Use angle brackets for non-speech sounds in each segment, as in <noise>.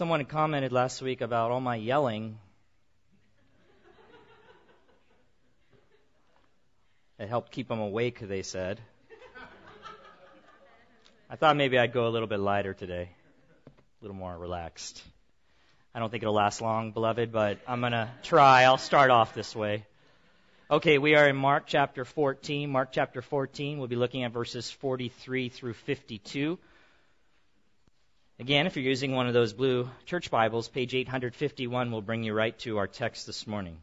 Someone commented last week about all my yelling. It helped keep them awake, they said. I thought maybe I'd go a little bit lighter today, a little more relaxed. I don't think it'll last long, beloved, but I'm going to try. I'll start off this way. Okay, we are in Mark chapter 14. Mark chapter 14, we'll be looking at verses 43 through 52. Again, if you're using one of those blue church Bibles, page 851 will bring you right to our text this morning.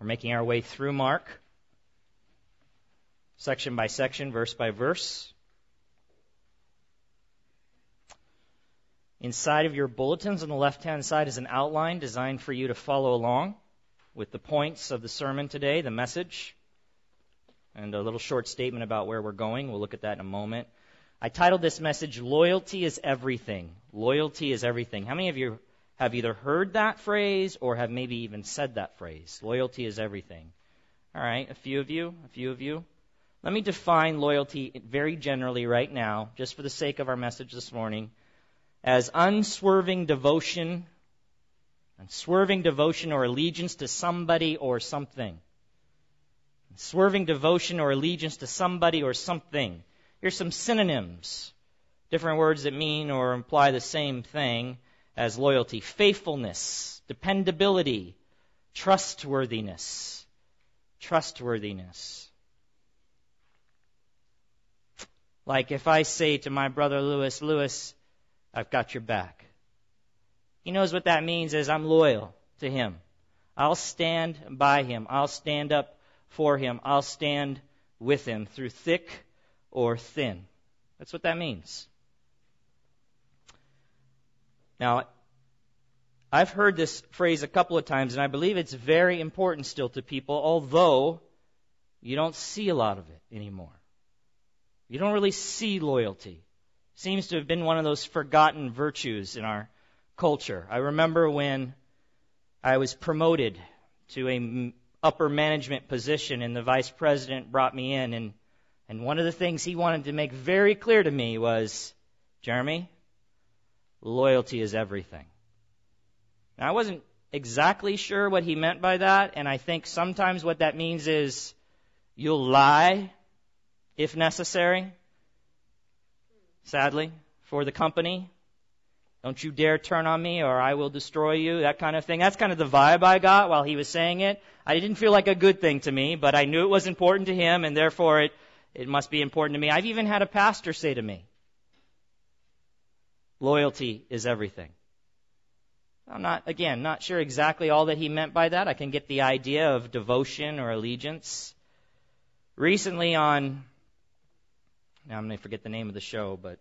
We're making our way through Mark, section by section, verse by verse. Inside of your bulletins on the left hand side is an outline designed for you to follow along with the points of the sermon today, the message, and a little short statement about where we're going. We'll look at that in a moment. I titled this message, Loyalty is Everything. Loyalty is Everything. How many of you have either heard that phrase or have maybe even said that phrase? Loyalty is everything. All right, a few of you, a few of you. Let me define loyalty very generally right now, just for the sake of our message this morning, as unswerving devotion, unswerving devotion or allegiance to somebody or something. Swerving devotion or allegiance to somebody or something. Here's some synonyms, different words that mean or imply the same thing as loyalty faithfulness, dependability, trustworthiness. Trustworthiness. Like if I say to my brother Lewis, Lewis, I've got your back. He knows what that means is I'm loyal to him. I'll stand by him. I'll stand up for him. I'll stand with him through thick or thin. That's what that means. Now, I've heard this phrase a couple of times, and I believe it's very important still to people, although you don't see a lot of it anymore. You don't really see loyalty. Seems to have been one of those forgotten virtues in our culture. I remember when I was promoted to a upper management position, and the vice president brought me in, and and one of the things he wanted to make very clear to me was, Jeremy, loyalty is everything. Now, I wasn't exactly sure what he meant by that, and I think sometimes what that means is you'll lie if necessary, sadly, for the company. Don't you dare turn on me or I will destroy you, that kind of thing. That's kind of the vibe I got while he was saying it. I didn't feel like a good thing to me, but I knew it was important to him and therefore it it must be important to me. I've even had a pastor say to me, loyalty is everything. I'm not, again, not sure exactly all that he meant by that. I can get the idea of devotion or allegiance. Recently on, now I'm going to forget the name of the show, but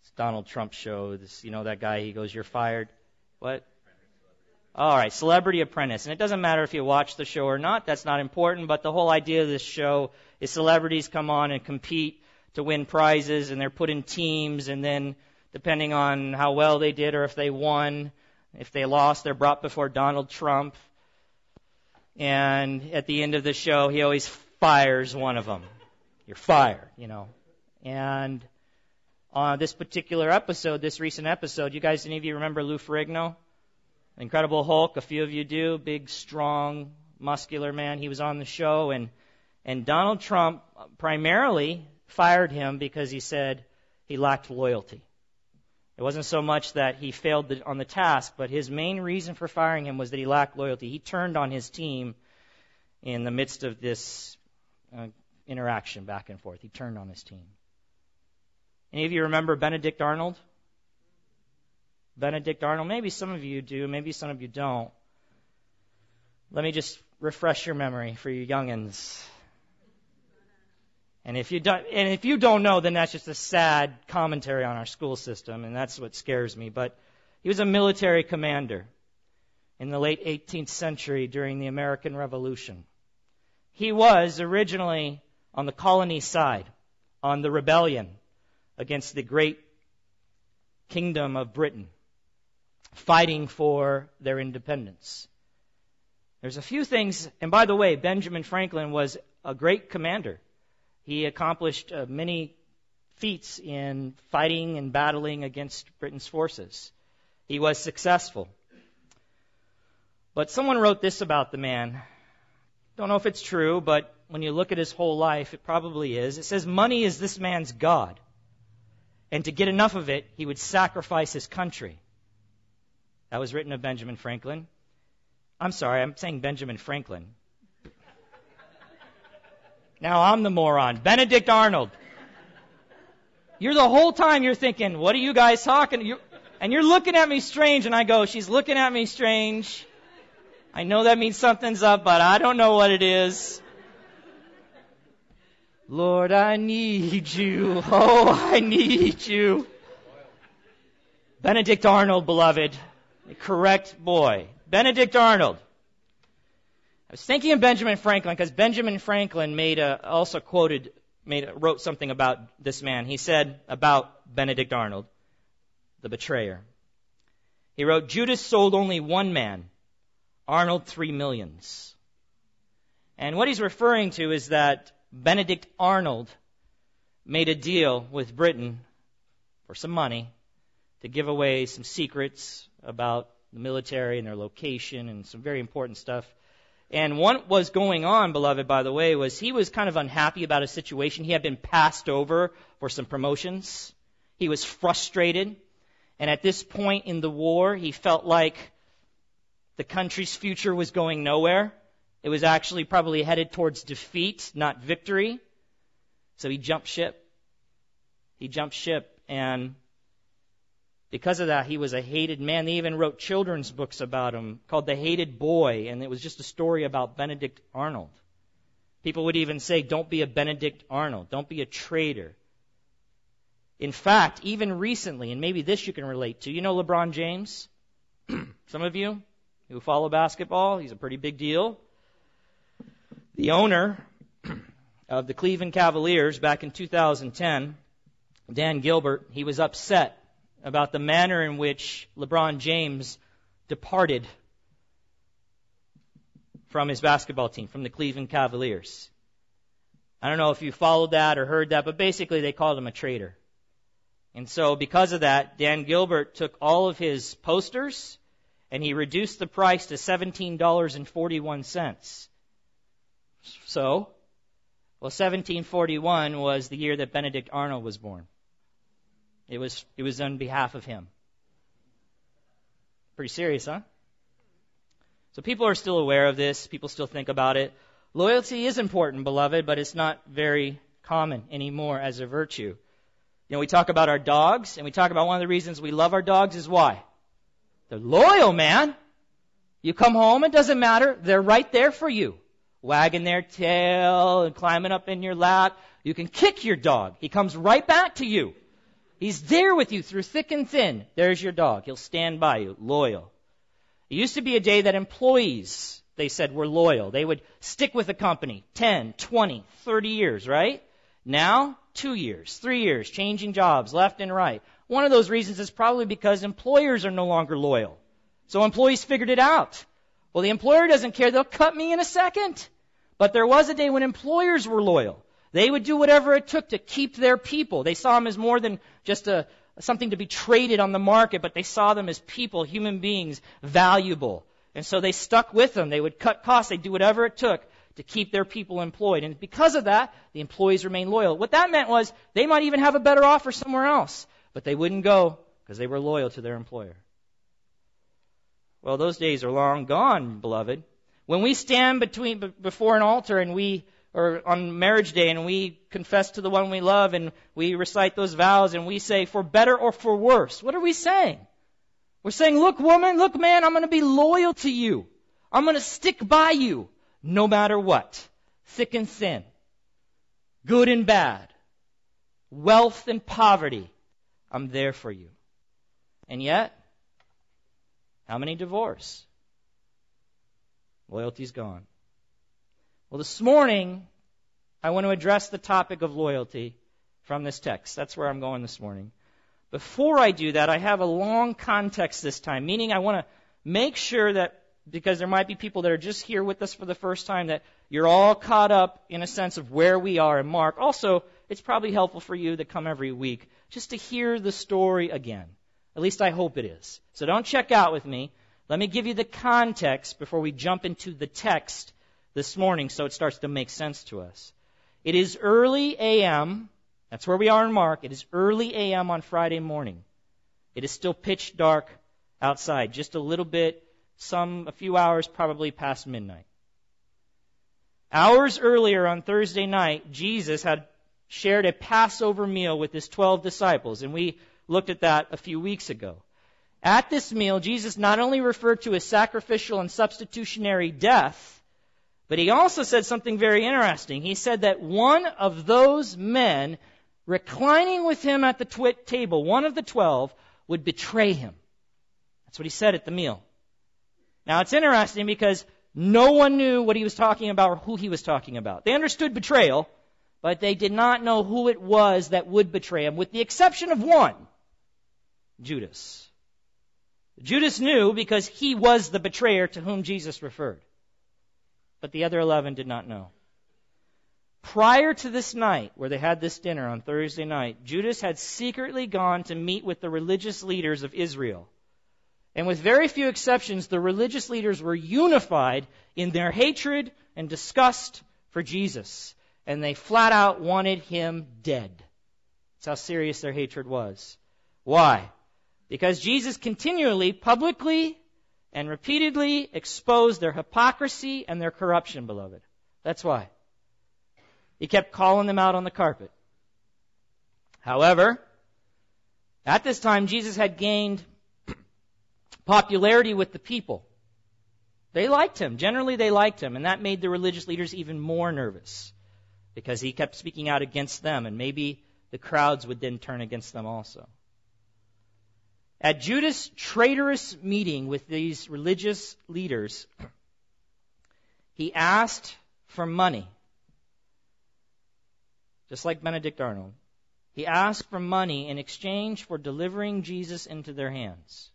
it's Donald Trump's show. This, you know that guy, he goes, you're fired. What? All right, Celebrity Apprentice. And it doesn't matter if you watch the show or not, that's not important, but the whole idea of this show is celebrities come on and compete to win prizes, and they're put in teams, and then depending on how well they did or if they won, if they lost, they're brought before Donald Trump. And at the end of the show, he always fires one of them. You're fired, you know. And on this particular episode, this recent episode, you guys, any of you remember Lou Ferrigno? Incredible Hulk, a few of you do. Big, strong, muscular man. He was on the show, and and Donald Trump primarily fired him because he said he lacked loyalty. It wasn't so much that he failed on the task, but his main reason for firing him was that he lacked loyalty. He turned on his team in the midst of this uh, interaction back and forth. He turned on his team. Any of you remember Benedict Arnold? Benedict Arnold. Maybe some of you do, maybe some of you don't. Let me just refresh your memory for you youngins. And if you don't, and if you don't know, then that's just a sad commentary on our school system, and that's what scares me. But he was a military commander in the late 18th century during the American Revolution. He was originally on the colony side, on the rebellion against the great kingdom of Britain fighting for their independence. There's a few things, and by the way, Benjamin Franklin was a great commander. He accomplished uh, many feats in fighting and battling against Britain's forces. He was successful. But someone wrote this about the man. Don't know if it's true, but when you look at his whole life, it probably is. It says, Money is this man's God. And to get enough of it, he would sacrifice his country. That was written of Benjamin Franklin. I'm sorry, I'm saying Benjamin Franklin. Now I'm the moron. Benedict Arnold. You're the whole time you're thinking, what are you guys talking? You're, and you're looking at me strange, and I go, she's looking at me strange. I know that means something's up, but I don't know what it is. Lord, I need you. Oh, I need you. Benedict Arnold, beloved. Correct boy. Benedict Arnold. I was thinking of Benjamin Franklin because Benjamin Franklin made a, also quoted, made a, wrote something about this man. He said about Benedict Arnold, the betrayer. He wrote, Judas sold only one man, Arnold three millions. And what he's referring to is that Benedict Arnold made a deal with Britain for some money to give away some secrets about the military and their location and some very important stuff. And what was going on, beloved, by the way, was he was kind of unhappy about his situation. He had been passed over for some promotions. He was frustrated. And at this point in the war, he felt like the country's future was going nowhere. It was actually probably headed towards defeat, not victory. So he jumped ship. He jumped ship, and because of that, he was a hated man. They even wrote children's books about him called The Hated Boy, and it was just a story about Benedict Arnold. People would even say, Don't be a Benedict Arnold. Don't be a traitor. In fact, even recently, and maybe this you can relate to, you know LeBron James? <clears throat> Some of you who follow basketball, he's a pretty big deal. The owner <clears throat> of the Cleveland Cavaliers back in 2010, Dan Gilbert, he was upset about the manner in which LeBron James departed from his basketball team, from the Cleveland Cavaliers. I don't know if you followed that or heard that, but basically they called him a traitor. And so because of that, Dan Gilbert took all of his posters and he reduced the price to $17.41. So, well, 1741 was the year that Benedict Arnold was born. It was, it was on behalf of him. Pretty serious, huh? So people are still aware of this. People still think about it. Loyalty is important, beloved, but it's not very common anymore as a virtue. You know, we talk about our dogs, and we talk about one of the reasons we love our dogs is why? They're loyal, man. You come home, it doesn't matter. They're right there for you wagging their tail and climbing up in your lap. You can kick your dog. He comes right back to you. He's there with you through thick and thin. There's your dog. He'll stand by you, loyal. It used to be a day that employees, they said, were loyal. They would stick with a company 10, 20, 30 years, right? Now, two years, three years, changing jobs left and right. One of those reasons is probably because employers are no longer loyal. So employees figured it out. Well, the employer doesn't care. They'll cut me in a second. But there was a day when employers were loyal. They would do whatever it took to keep their people. They saw them as more than just a, something to be traded on the market, but they saw them as people, human beings, valuable. And so they stuck with them. They would cut costs. They'd do whatever it took to keep their people employed. And because of that, the employees remained loyal. What that meant was they might even have a better offer somewhere else, but they wouldn't go because they were loyal to their employer. Well, those days are long gone, beloved. When we stand between before an altar and we or on marriage day and we confess to the one we love and we recite those vows and we say for better or for worse, what are we saying? We're saying, look woman, look man, I'm going to be loyal to you. I'm going to stick by you no matter what. Thick and thin. Good and bad. Wealth and poverty. I'm there for you. And yet, how many divorce? Loyalty's gone. Well, this morning, I want to address the topic of loyalty from this text. That's where I'm going this morning. Before I do that, I have a long context this time, meaning I want to make sure that, because there might be people that are just here with us for the first time, that you're all caught up in a sense of where we are in Mark. Also, it's probably helpful for you to come every week just to hear the story again. At least I hope it is. So don't check out with me. Let me give you the context before we jump into the text this morning so it starts to make sense to us. It is early a.m. That's where we are in Mark. It is early a.m. on Friday morning. It is still pitch dark outside, just a little bit, some, a few hours probably past midnight. Hours earlier on Thursday night, Jesus had shared a Passover meal with his 12 disciples, and we looked at that a few weeks ago. At this meal, Jesus not only referred to his sacrificial and substitutionary death, but he also said something very interesting. He said that one of those men reclining with him at the tw- table, one of the twelve, would betray him. That's what he said at the meal. Now it's interesting because no one knew what he was talking about or who he was talking about. They understood betrayal, but they did not know who it was that would betray him, with the exception of one Judas. Judas knew because he was the betrayer to whom Jesus referred. But the other 11 did not know. Prior to this night, where they had this dinner on Thursday night, Judas had secretly gone to meet with the religious leaders of Israel. And with very few exceptions, the religious leaders were unified in their hatred and disgust for Jesus. And they flat out wanted him dead. That's how serious their hatred was. Why? Because Jesus continually, publicly, and repeatedly exposed their hypocrisy and their corruption, beloved. That's why. He kept calling them out on the carpet. However, at this time, Jesus had gained <clears throat> popularity with the people. They liked him. Generally, they liked him, and that made the religious leaders even more nervous because he kept speaking out against them, and maybe the crowds would then turn against them also. At Judas' traitorous meeting with these religious leaders, he asked for money just like Benedict Arnold. He asked for money in exchange for delivering Jesus into their hands.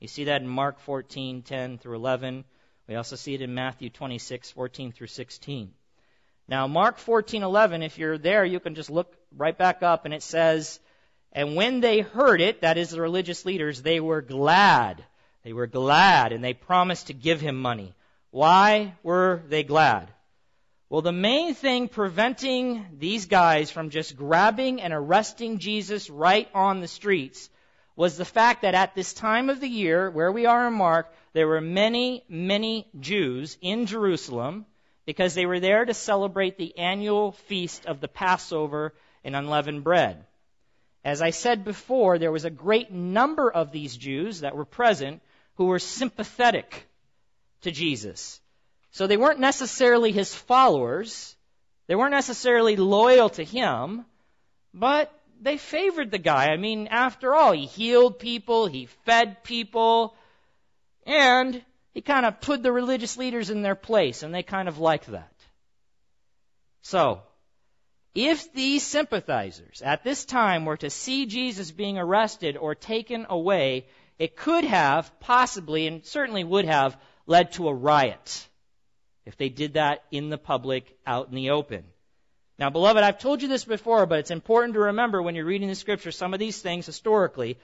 You see that in Mark 14, 10 through 11. We also see it in Matthew 26, 14 through 16. Now, Mark 14, 11, if you're there, you can just look right back up and it says, And when they heard it, that is the religious leaders, they were glad. They were glad and they promised to give him money. Why were they glad? Well, the main thing preventing these guys from just grabbing and arresting Jesus right on the streets was the fact that at this time of the year, where we are in Mark, there were many, many Jews in Jerusalem because they were there to celebrate the annual feast of the Passover and unleavened bread. As I said before, there was a great number of these Jews that were present who were sympathetic to Jesus. So they weren't necessarily his followers. They weren't necessarily loyal to him, but they favored the guy. I mean, after all, he healed people, he fed people, and he kind of put the religious leaders in their place, and they kind of liked that. So, if these sympathizers at this time were to see Jesus being arrested or taken away, it could have possibly, and certainly would have, led to a riot if they did that in the public, out in the open. Now, beloved, I've told you this before, but it's important to remember when you're reading the scripture some of these things historically.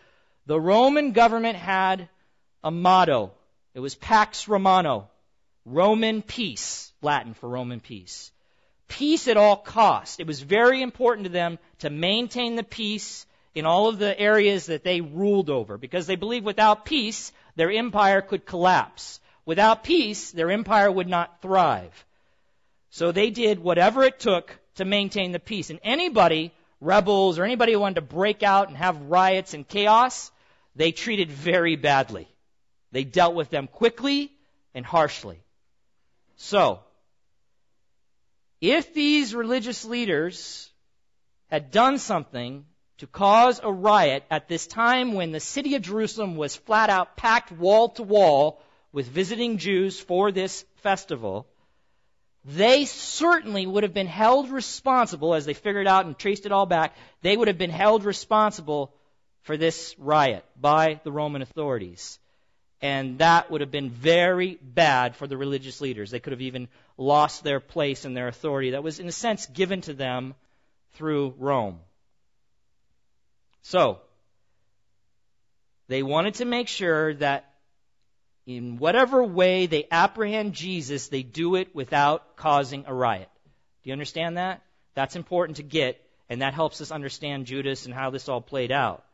The Roman government had a motto. It was Pax Romano. Roman peace. Latin for Roman peace. Peace at all costs. It was very important to them to maintain the peace in all of the areas that they ruled over because they believed without peace, their empire could collapse. Without peace, their empire would not thrive. So they did whatever it took to maintain the peace. And anybody, rebels or anybody who wanted to break out and have riots and chaos, they treated very badly. They dealt with them quickly and harshly. So, if these religious leaders had done something to cause a riot at this time when the city of Jerusalem was flat out packed wall to wall with visiting Jews for this festival, they certainly would have been held responsible, as they figured out and traced it all back, they would have been held responsible for this riot by the Roman authorities. And that would have been very bad for the religious leaders. They could have even lost their place and their authority that was, in a sense, given to them through Rome. So, they wanted to make sure that in whatever way they apprehend Jesus, they do it without causing a riot. Do you understand that? That's important to get, and that helps us understand Judas and how this all played out.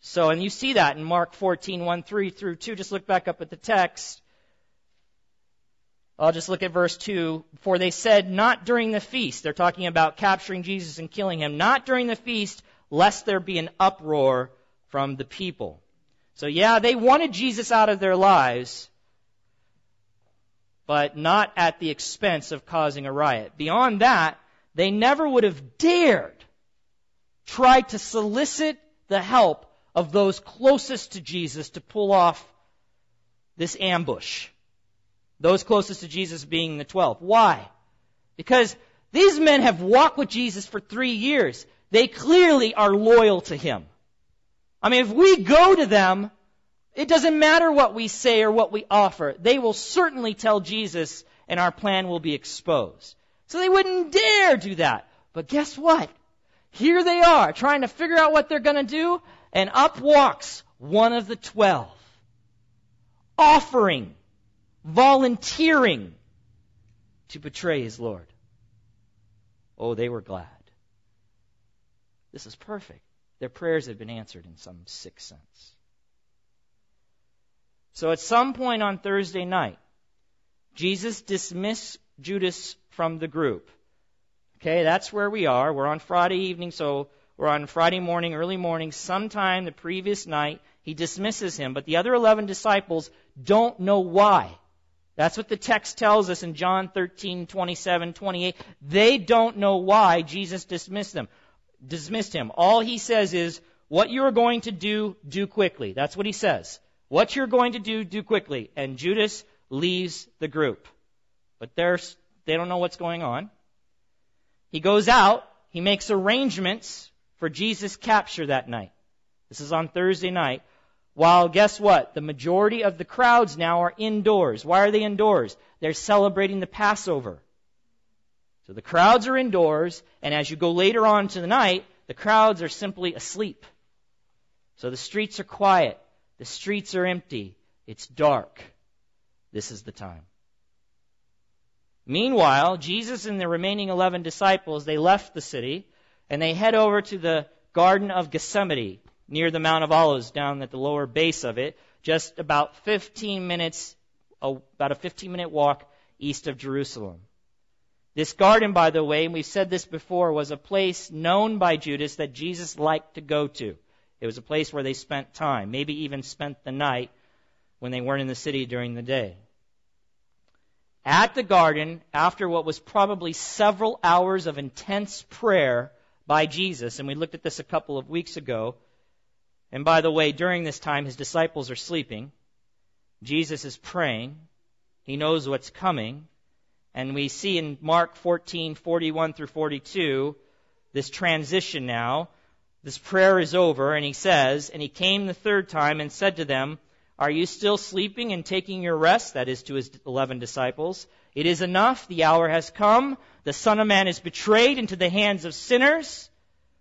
So, and you see that in Mark 14, 1, 3 through 2. Just look back up at the text. I'll just look at verse 2. For they said, not during the feast. They're talking about capturing Jesus and killing him. Not during the feast, lest there be an uproar from the people. So yeah, they wanted Jesus out of their lives, but not at the expense of causing a riot. Beyond that, they never would have dared try to solicit the help of those closest to Jesus to pull off this ambush. Those closest to Jesus being the twelve. Why? Because these men have walked with Jesus for three years. They clearly are loyal to him. I mean, if we go to them, it doesn't matter what we say or what we offer. They will certainly tell Jesus and our plan will be exposed. So they wouldn't dare do that. But guess what? Here they are trying to figure out what they're going to do and up walks one of the twelve, offering, volunteering to betray his Lord. Oh, they were glad. This is perfect. Their prayers have been answered in some sick sense. So at some point on Thursday night, Jesus dismissed Judas from the group. Okay, that's where we are. We're on Friday evening, so we're on Friday morning, early morning, sometime the previous night. He dismisses him, but the other 11 disciples don't know why. That's what the text tells us in John 13, 27, 28. They don't know why Jesus dismissed them dismissed him. All he says is, what you're going to do, do quickly. That's what he says. What you're going to do, do quickly. And Judas leaves the group. But they don't know what's going on. He goes out. He makes arrangements for Jesus' capture that night. This is on Thursday night. While guess what? The majority of the crowds now are indoors. Why are they indoors? They're celebrating the Passover. So the crowds are indoors, and as you go later on to the night, the crowds are simply asleep. So the streets are quiet. The streets are empty. It's dark. This is the time. Meanwhile, Jesus and the remaining 11 disciples, they left the city and they head over to the Garden of Gethsemane near the Mount of Olives down at the lower base of it, just about 15 minutes, about a 15 minute walk east of Jerusalem. This garden, by the way, and we've said this before, was a place known by Judas that Jesus liked to go to. It was a place where they spent time, maybe even spent the night when they weren't in the city during the day. At the garden, after what was probably several hours of intense prayer by Jesus, and we looked at this a couple of weeks ago, and by the way, during this time, his disciples are sleeping. Jesus is praying. He knows what's coming. And we see in Mark 14, 41 through 42, this transition now. This prayer is over, and he says, And he came the third time and said to them, Are you still sleeping and taking your rest? That is to his eleven disciples. It is enough. The hour has come. The Son of Man is betrayed into the hands of sinners.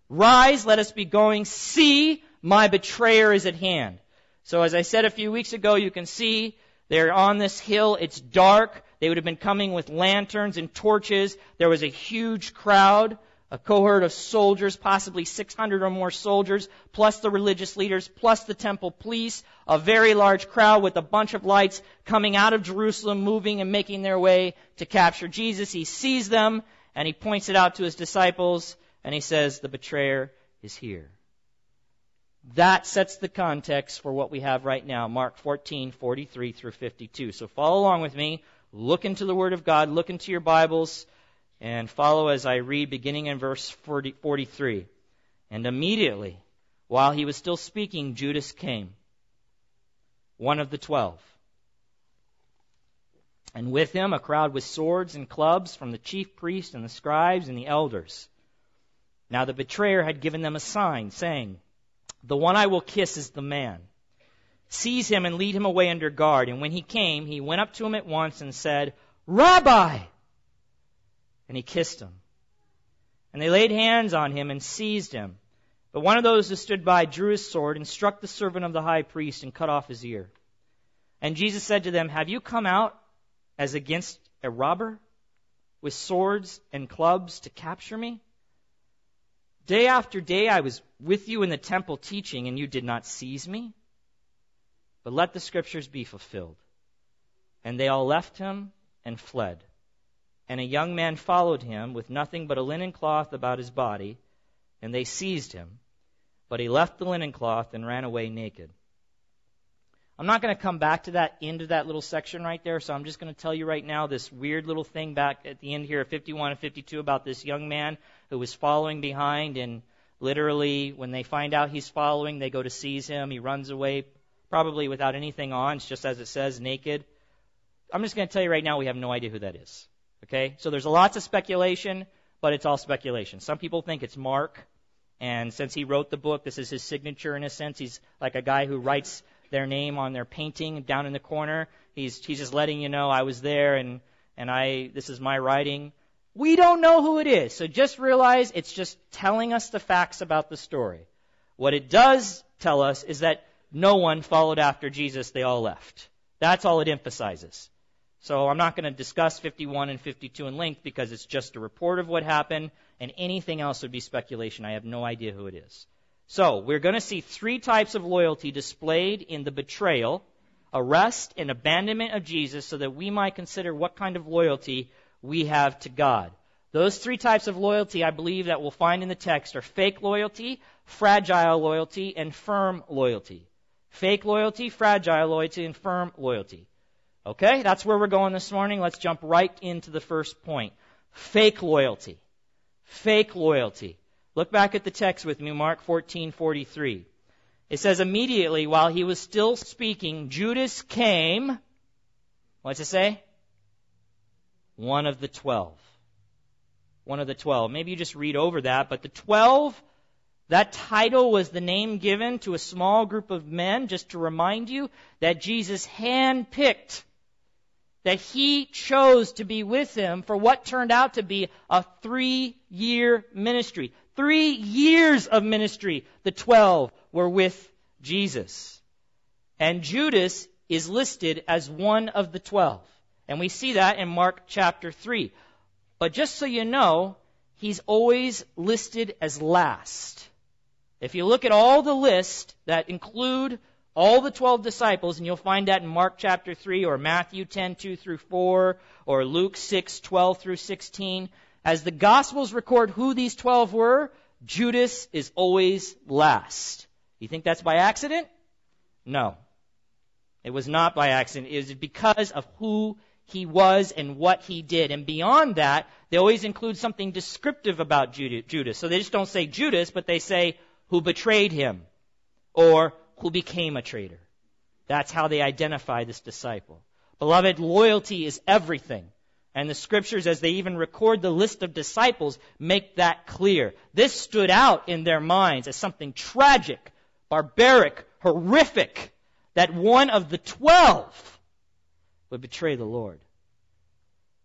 Rise, let us be going. See, my betrayer is at hand. So as I said a few weeks ago, you can see they're on this hill. It's dark. They would have been coming with lanterns and torches. There was a huge crowd, a cohort of soldiers, possibly 600 or more soldiers, plus the religious leaders, plus the temple police, a very large crowd with a bunch of lights coming out of Jerusalem, moving and making their way to capture Jesus. He sees them and he points it out to his disciples and he says, the betrayer is here. That sets the context for what we have right now, Mark 14, 43 through 52. So follow along with me. Look into the Word of God, look into your Bibles, and follow as I read beginning in verse 40, 43. And immediately, while he was still speaking, Judas came, one of the twelve. And with him a crowd with swords and clubs from the chief priests and the scribes and the elders. Now the betrayer had given them a sign, saying, the one I will kiss is the man. Seize him and lead him away under guard. And when he came, he went up to him at once and said, Rabbi! And he kissed him. And they laid hands on him and seized him. But one of those who stood by drew his sword and struck the servant of the high priest and cut off his ear. And Jesus said to them, Have you come out as against a robber with swords and clubs to capture me? Day after day I was with you in the temple teaching, and you did not seize me. But let the scriptures be fulfilled. And they all left him and fled. And a young man followed him with nothing but a linen cloth about his body, and they seized him. But he left the linen cloth and ran away naked. I'm not going to come back to that end of that little section right there, so I'm just going to tell you right now this weird little thing back at the end here of 51 and 52 about this young man who was following behind, and literally, when they find out he's following, they go to seize him. He runs away, probably without anything on, it's just as it says, naked. I'm just going to tell you right now, we have no idea who that is. Okay? So there's lots of speculation, but it's all speculation. Some people think it's Mark, and since he wrote the book, this is his signature in a sense. He's like a guy who writes their name on their painting down in the corner. He's he's just letting you know I was there and and I this is my writing. We don't know who it is. So just realize it's just telling us the facts about the story. What it does tell us is that no one followed after Jesus, they all left. That's all it emphasizes. So I'm not going to discuss 51 and 52 in length because it's just a report of what happened, and anything else would be speculation. I have no idea who it is. So, we're going to see three types of loyalty displayed in the betrayal, arrest, and abandonment of Jesus so that we might consider what kind of loyalty we have to God. Those three types of loyalty, I believe, that we'll find in the text are fake loyalty, fragile loyalty, and firm loyalty. Fake loyalty, fragile loyalty, and firm loyalty. Okay, that's where we're going this morning. Let's jump right into the first point. Fake loyalty. Fake loyalty. Look back at the text with me, Mark 14:43. It says immediately while he was still speaking, Judas came. What's it say? One of the twelve. One of the twelve. Maybe you just read over that, but the twelve, that title was the name given to a small group of men, just to remind you that Jesus handpicked, that he chose to be with him for what turned out to be a three year ministry. Three years of ministry, the twelve were with Jesus. And Judas is listed as one of the twelve. And we see that in Mark chapter 3. But just so you know, he's always listed as last. If you look at all the list that include all the 12 disciples, and you'll find that in Mark chapter 3 or Matthew 10, 2 through 4 or Luke 6, 12 through 16, as the Gospels record who these 12 were, Judas is always last. You think that's by accident? No. It was not by accident. It was because of who he was and what he did. And beyond that, they always include something descriptive about Judas. So they just don't say Judas, but they say who betrayed him or who became a traitor. That's how they identify this disciple. Beloved, loyalty is everything. And the scriptures, as they even record the list of disciples, make that clear. This stood out in their minds as something tragic, barbaric, horrific, that one of the twelve would betray the Lord.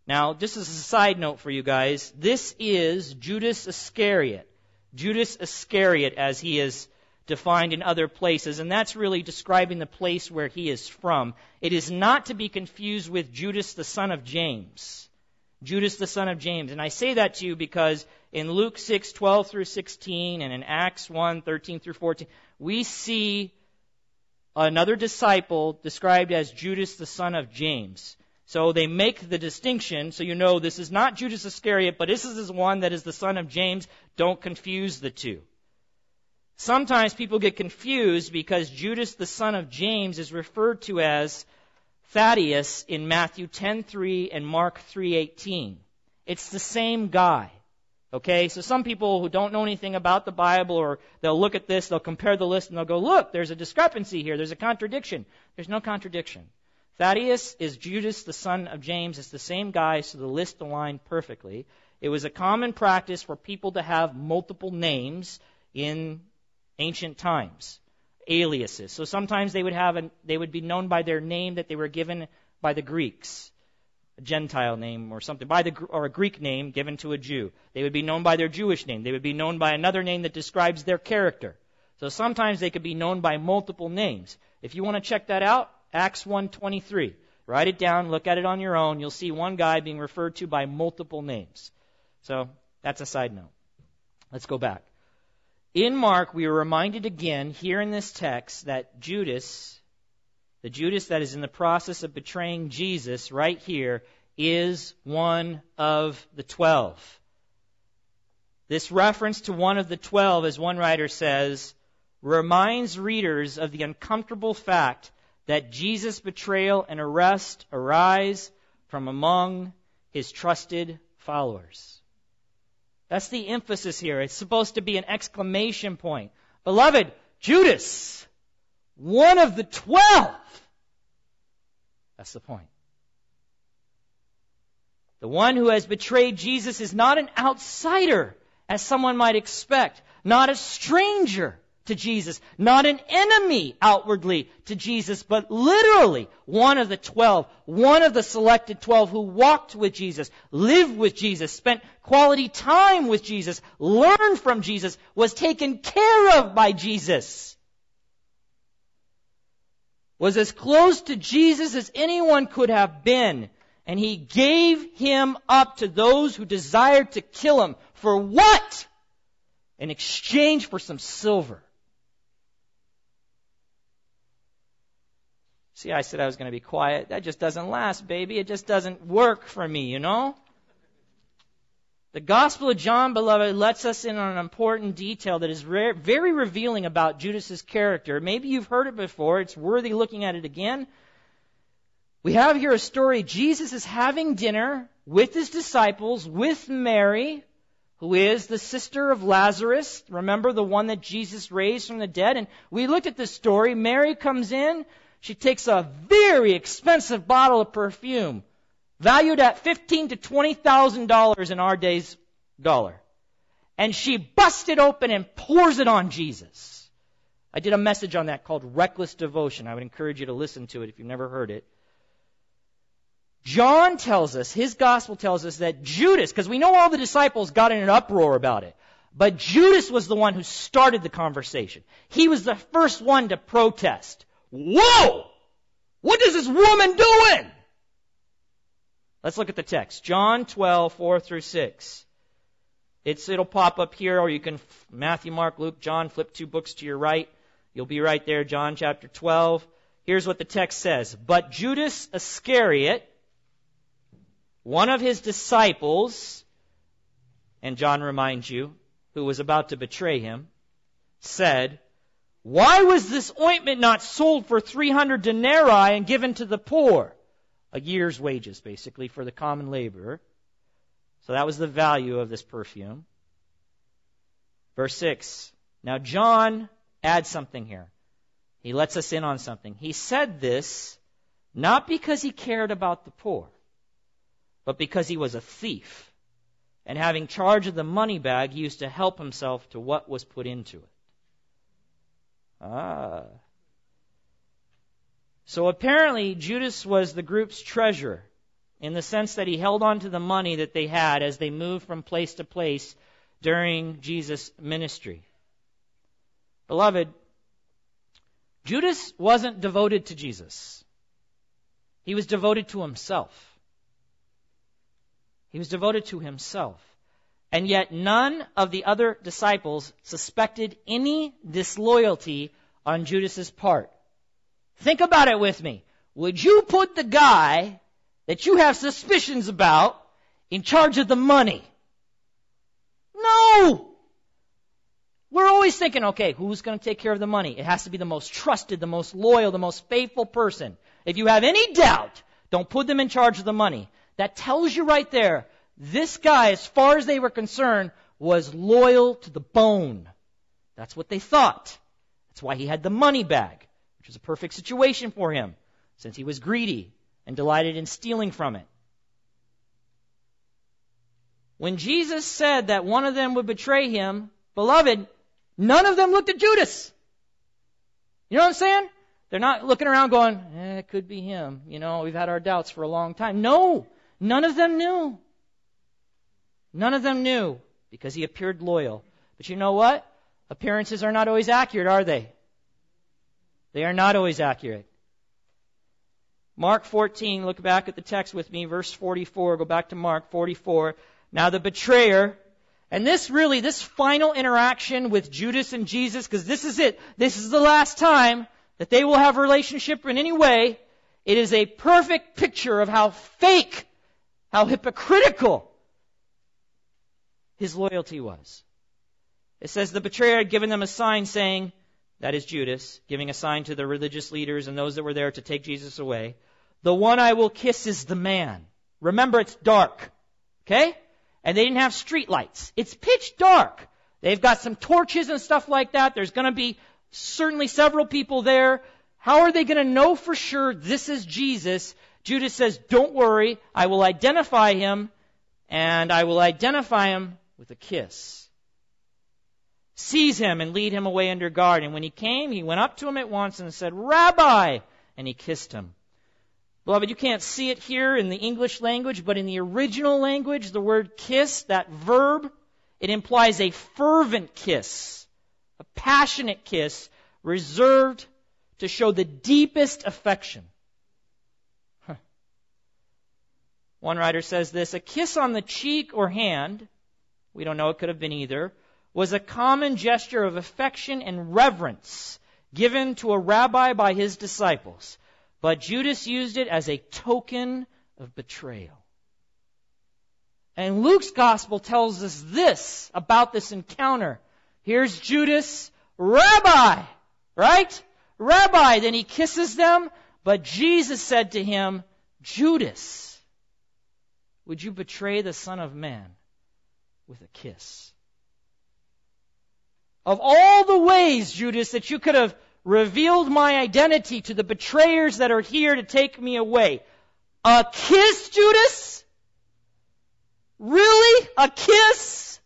Now, just as a side note for you guys, this is Judas Iscariot. Judas Iscariot, as he is defined in other places, and that's really describing the place where he is from. It is not to be confused with Judas the son of James. Judas the son of James. And I say that to you because in Luke 6, 12 through 16, and in Acts 1, 13 through 14, we see another disciple described as Judas the son of James. So they make the distinction, so you know this is not Judas Iscariot, but this is one that is the son of James. Don't confuse the two. Sometimes people get confused because Judas, the son of James, is referred to as Thaddeus in Matthew 10:3 and Mark 3:18. It's the same guy. Okay, so some people who don't know anything about the Bible, or they'll look at this, they'll compare the list, and they'll go, "Look, there's a discrepancy here. There's a contradiction." There's no contradiction. Thaddeus is Judas, the son of James. It's the same guy, so the list aligned perfectly. It was a common practice for people to have multiple names in ancient times, aliases. So sometimes they would have an, they would be known by their name that they were given by the Greeks. a Gentile name or something, by the, or a Greek name given to a Jew. They would be known by their Jewish name. They would be known by another name that describes their character. So sometimes they could be known by multiple names. If you want to check that out, Acts 1:23. Write it down, look at it on your own. You'll see one guy being referred to by multiple names. So that's a side note. Let's go back. In Mark, we are reminded again here in this text that Judas, the Judas that is in the process of betraying Jesus right here, is one of the twelve. This reference to one of the twelve, as one writer says, reminds readers of the uncomfortable fact that Jesus' betrayal and arrest arise from among his trusted followers. That's the emphasis here. It's supposed to be an exclamation point. Beloved, Judas, one of the twelve. That's the point. The one who has betrayed Jesus is not an outsider, as someone might expect, not a stranger to Jesus. Not an enemy outwardly to Jesus, but literally one of the twelve, one of the selected twelve who walked with Jesus, lived with Jesus, spent quality time with Jesus, learned from Jesus, was taken care of by Jesus. Was as close to Jesus as anyone could have been. And he gave him up to those who desired to kill him. For what? In exchange for some silver. See, I said I was going to be quiet. That just doesn't last, baby. It just doesn't work for me, you know? The Gospel of John, beloved, lets us in on an important detail that is very revealing about Judas's character. Maybe you've heard it before. It's worthy looking at it again. We have here a story. Jesus is having dinner with his disciples, with Mary, who is the sister of Lazarus. Remember the one that Jesus raised from the dead? And we looked at this story. Mary comes in. She takes a very expensive bottle of perfume, valued at fifteen to twenty thousand dollars in our days dollar, and she busts it open and pours it on Jesus. I did a message on that called Reckless Devotion. I would encourage you to listen to it if you've never heard it. John tells us, his gospel tells us that Judas, because we know all the disciples got in an uproar about it, but Judas was the one who started the conversation. He was the first one to protest. Whoa! What is this woman doing? Let's look at the text. John 12, 4 through 6. It's, it'll pop up here, or you can, Matthew, Mark, Luke, John, flip two books to your right. You'll be right there, John chapter 12. Here's what the text says. But Judas Iscariot, one of his disciples, and John reminds you, who was about to betray him, said, why was this ointment not sold for 300 denarii and given to the poor? A year's wages, basically, for the common laborer. So that was the value of this perfume. Verse 6. Now, John adds something here. He lets us in on something. He said this not because he cared about the poor, but because he was a thief. And having charge of the money bag, he used to help himself to what was put into it. Ah. So apparently, Judas was the group's treasurer in the sense that he held on to the money that they had as they moved from place to place during Jesus' ministry. Beloved, Judas wasn't devoted to Jesus. He was devoted to himself. He was devoted to himself. And yet none of the other disciples suspected any disloyalty on Judas's part. Think about it with me. Would you put the guy that you have suspicions about in charge of the money? No! We're always thinking, okay, who's going to take care of the money? It has to be the most trusted, the most loyal, the most faithful person. If you have any doubt, don't put them in charge of the money. That tells you right there this guy, as far as they were concerned, was loyal to the bone. That's what they thought. That's why he had the money bag, which was a perfect situation for him, since he was greedy and delighted in stealing from it. When Jesus said that one of them would betray him, beloved, none of them looked at Judas. You know what I'm saying? They're not looking around going, eh, it could be him. You know, we've had our doubts for a long time. No, None of them knew. None of them knew because he appeared loyal. But you know what? Appearances are not always accurate, are they? They are not always accurate. Mark 14, look back at the text with me, verse 44. Go back to Mark 44. Now the betrayer, and this really, this final interaction with Judas and Jesus, because this is it. This is the last time that they will have a relationship in any way. It is a perfect picture of how fake, how hypocritical his loyalty was. It says the betrayer had given them a sign saying, that is Judas, giving a sign to the religious leaders and those that were there to take Jesus away. The one I will kiss is the man. Remember, it's dark. Okay? And they didn't have street lights. It's pitch dark. They've got some torches and stuff like that. There's to be certainly several people there. How are they to know for sure this is Jesus? Judas says, Don't worry. I will identify him, and I will identify him with a kiss. Seize him and lead him away under guard. And when he came, he went up to him at once and said, Rabbi! And he kissed him. Beloved, you can't see it here in the English language, but in the original language, the word kiss, that verb, it implies a fervent kiss, a passionate kiss, reserved to show the deepest affection. Huh. One writer says this a kiss on the cheek or hand, we don't know, it could have been either, was a common gesture of affection and reverence given to a rabbi by his disciples. But Judas used it as a token of betrayal. And Luke's gospel tells us this about this encounter. Here's Judas, Rabbi, right? Rabbi. Then he kisses them, but Jesus said to him, Judas, would you betray the Son of Man with a kiss? Of all the ways, Judas, that you could have revealed my identity to the betrayers that are here to take me away. A kiss, Judas? Really? A kiss?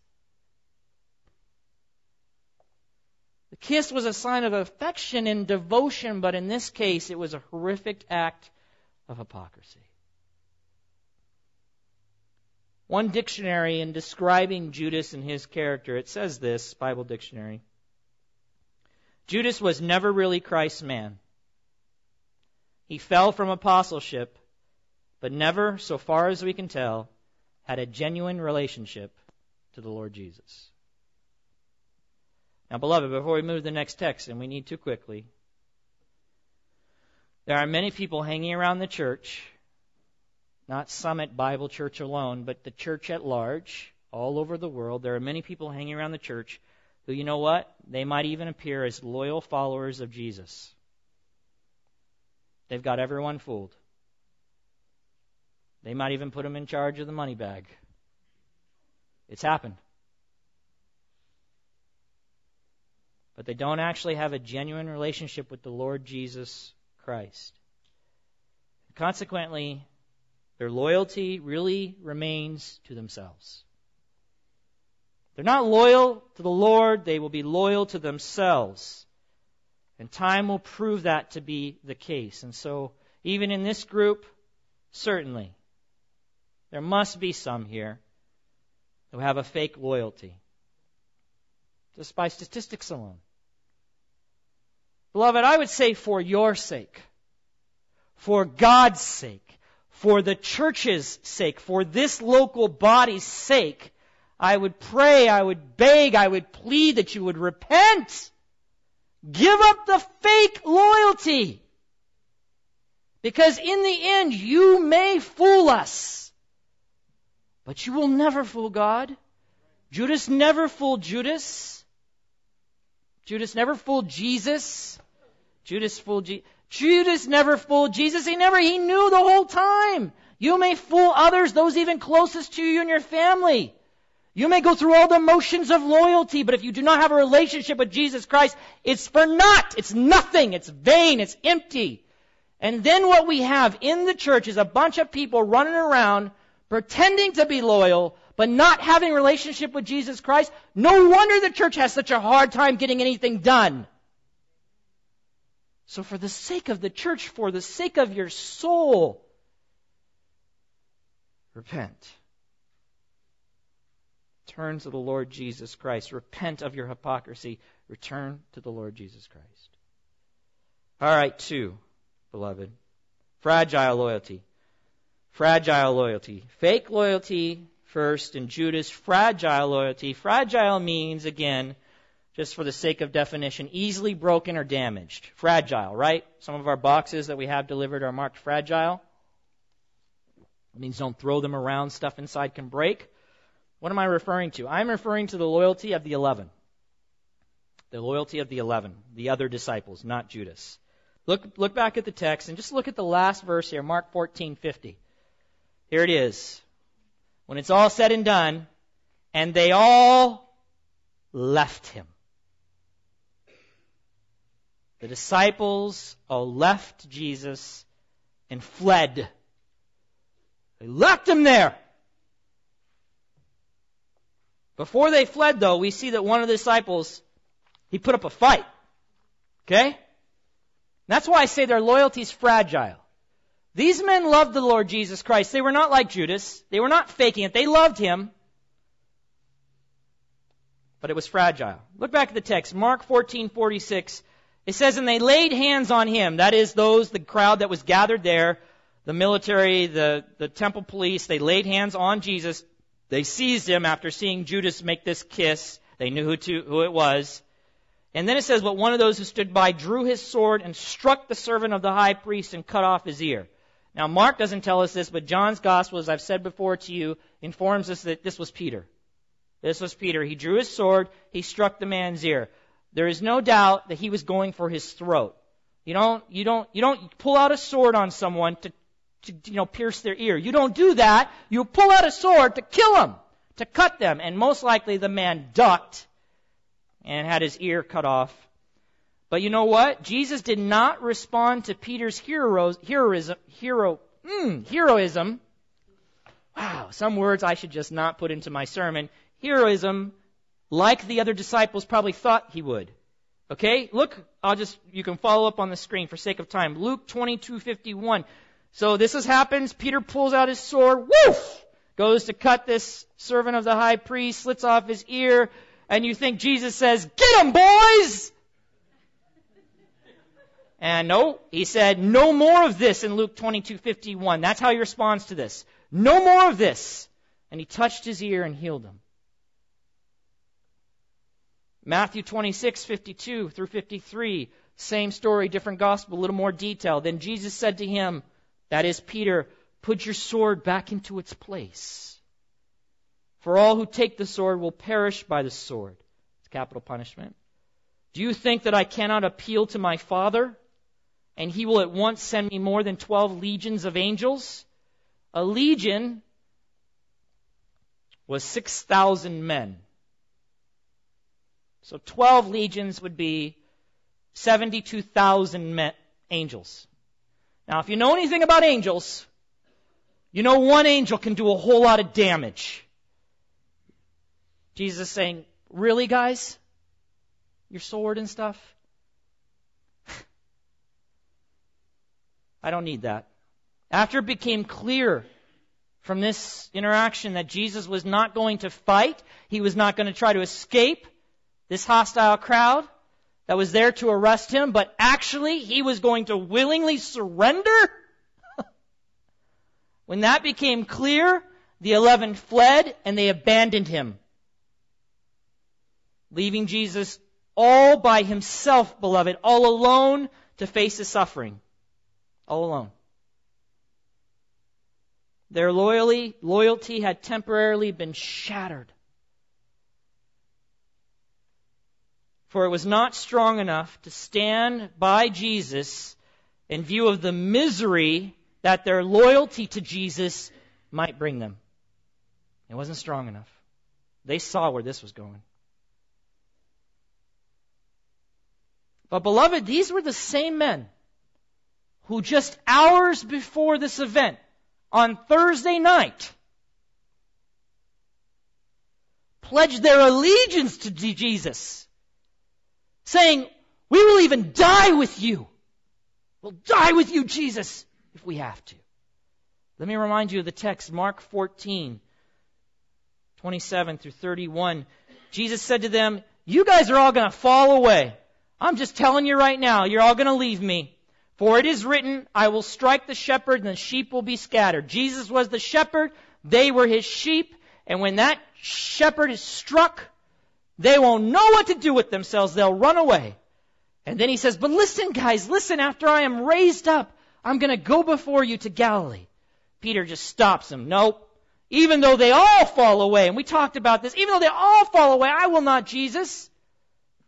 The kiss was a sign of affection and devotion, but in this case it was a horrific act of hypocrisy. One dictionary in describing Judas and his character, it says this, Bible dictionary. Judas was never really Christ's man. He fell from apostleship, but never, so far as we can tell, had a genuine relationship to the Lord Jesus. Now, beloved, before we move to the next text, and we need to quickly, there are many people hanging around the church, not Summit Bible Church alone, but the church at large, all over the world. There are many people hanging around the church who, you know what? They might even appear as loyal followers of Jesus. They've got everyone fooled. They might even put them in charge of the money bag. It's happened. But they don't actually have a genuine relationship with the Lord Jesus Christ. Consequently, their loyalty really remains to themselves. They're not loyal to the Lord, they will be loyal to themselves. And time will prove that to be the case. And so, even in this group, certainly, there must be some here who have a fake loyalty, just by statistics alone. Beloved, I would say for your sake, for God's sake, for the church's sake, for this local body's sake, I would pray, I would beg, I would plead that you would repent. Give up the fake loyalty. Because in the end, you may fool us. But you will never fool God. Judas never fooled Judas. Judas never fooled Jesus. Judas fooled Je- Judas never fooled Jesus. He never, he knew the whole time. You may fool others, those even closest to you and your family. You may go through all the motions of loyalty, but if you do not have a relationship with Jesus Christ, it's for naught. It's nothing. It's vain. It's empty. And then what we have in the church is a bunch of people running around pretending to be loyal, but not having relationship with Jesus Christ. No wonder the church has such a hard time getting anything done. So for the sake of the church, for the sake of your soul, Repent. Turn to the Lord Jesus Christ. Repent of your hypocrisy. Return to the Lord Jesus Christ. All right, two, beloved. Fragile loyalty. Fragile loyalty. Fake loyalty first in Judas. Fragile loyalty. Fragile means, again, just for the sake of definition, easily broken or damaged. Fragile, right? Some of our boxes that we have delivered are marked fragile. It means don't throw them around, stuff inside can break. What am I referring to? I'm referring to the loyalty of the eleven. The loyalty of the eleven, the other disciples, not Judas. Look, look back at the text and just look at the last verse here, Mark 14:50. Here it is. When it's all said and done, and they all left him. The disciples all left Jesus and fled. They left him there. Before they fled, though, we see that one of the disciples, he put up a fight. Okay? That's why I say their loyalty is fragile. These men loved the Lord Jesus Christ. They were not like Judas. They were not faking it. They loved him. But it was fragile. Look back at the text. Mark 14:46. It says, "And they laid hands on him." That is those the crowd that was gathered there, the military, the the temple police, they laid hands on Jesus. They seized him after seeing Judas make this kiss. They knew who to, who it was. And then it says, But one of those who stood by drew his sword and struck the servant of the high priest and cut off his ear. Now, Mark doesn't tell us this, but John's gospel, as I've said before to you, informs us that this was Peter. This was Peter. He drew his sword, he struck the man's ear. There is no doubt that he was going for his throat. You don't, you don't, you don't pull out a sword on someone to, to, you know, pierce their ear. You don't do that. You pull out a sword to kill them, to cut them. And most likely the man ducked and had his ear cut off. But you know what? Jesus did not respond to Peter's heroes, heroism, hero, mm, heroism. Wow, some words I should just not put into my sermon. Heroism, like the other disciples probably thought he would. Okay, look, I'll just, you can follow up on the screen for sake of time. Luke 22:51. So this has happens. Peter pulls out his sword, woof, goes to cut this servant of the high priest, slits off his ear, and you think Jesus says, Get him, boys! And no, he said, No more of this in Luke 22:51. That's how he responds to this. No more of this. And he touched his ear and healed him. Matthew 26:52 through 53, same story, different gospel, a little more detail. Then Jesus said to him, that is Peter, put your sword back into its place. For all who take the sword will perish by the sword. It's capital punishment. Do you think that I cannot appeal to my Father, and he will at once send me more than twelve legions of angels? A legion was 6,000 men. So 12 legions would be 72,000 men, angels. Now, if you know anything about angels, you know one angel can do a whole lot of damage. Jesus is saying, Really, guys? Your sword and stuff? <laughs> I don't need that. After it became clear from this interaction that Jesus was not going to fight, he was not going to try to escape this hostile crowd that was there to arrest him, but actually he was going to willingly surrender. <laughs> when that became clear, the eleven fled and they abandoned him leaving Jesus all by himself, beloved, all alone to face the suffering. All alone. Their loyalty, loyalty had temporarily been shattered. For it was not strong enough to stand by Jesus in view of the misery that their loyalty to Jesus might bring them. It wasn't strong enough. They saw where this was going. But beloved, these were the same men who just hours before this event, on Thursday night, pledged their allegiance to Jesus, saying, We will even die with you. We'll die with you, Jesus, if we have to. Let me remind you of the text, Mark 14, 27 through 31. Jesus said to them, You guys are all going to fall away. I'm just telling you right now, you're all going to leave me. For it is written, I will strike the shepherd and the sheep will be scattered. Jesus was the shepherd, they were his sheep, and when that shepherd is struck, they won't know what to do with themselves. They'll run away. And then he says, But listen, guys, listen, after I am raised up, I'm going to go before you to Galilee. Peter just stops him. Nope. Even though they all fall away, and we talked about this, even though they all fall away, I will not, Jesus.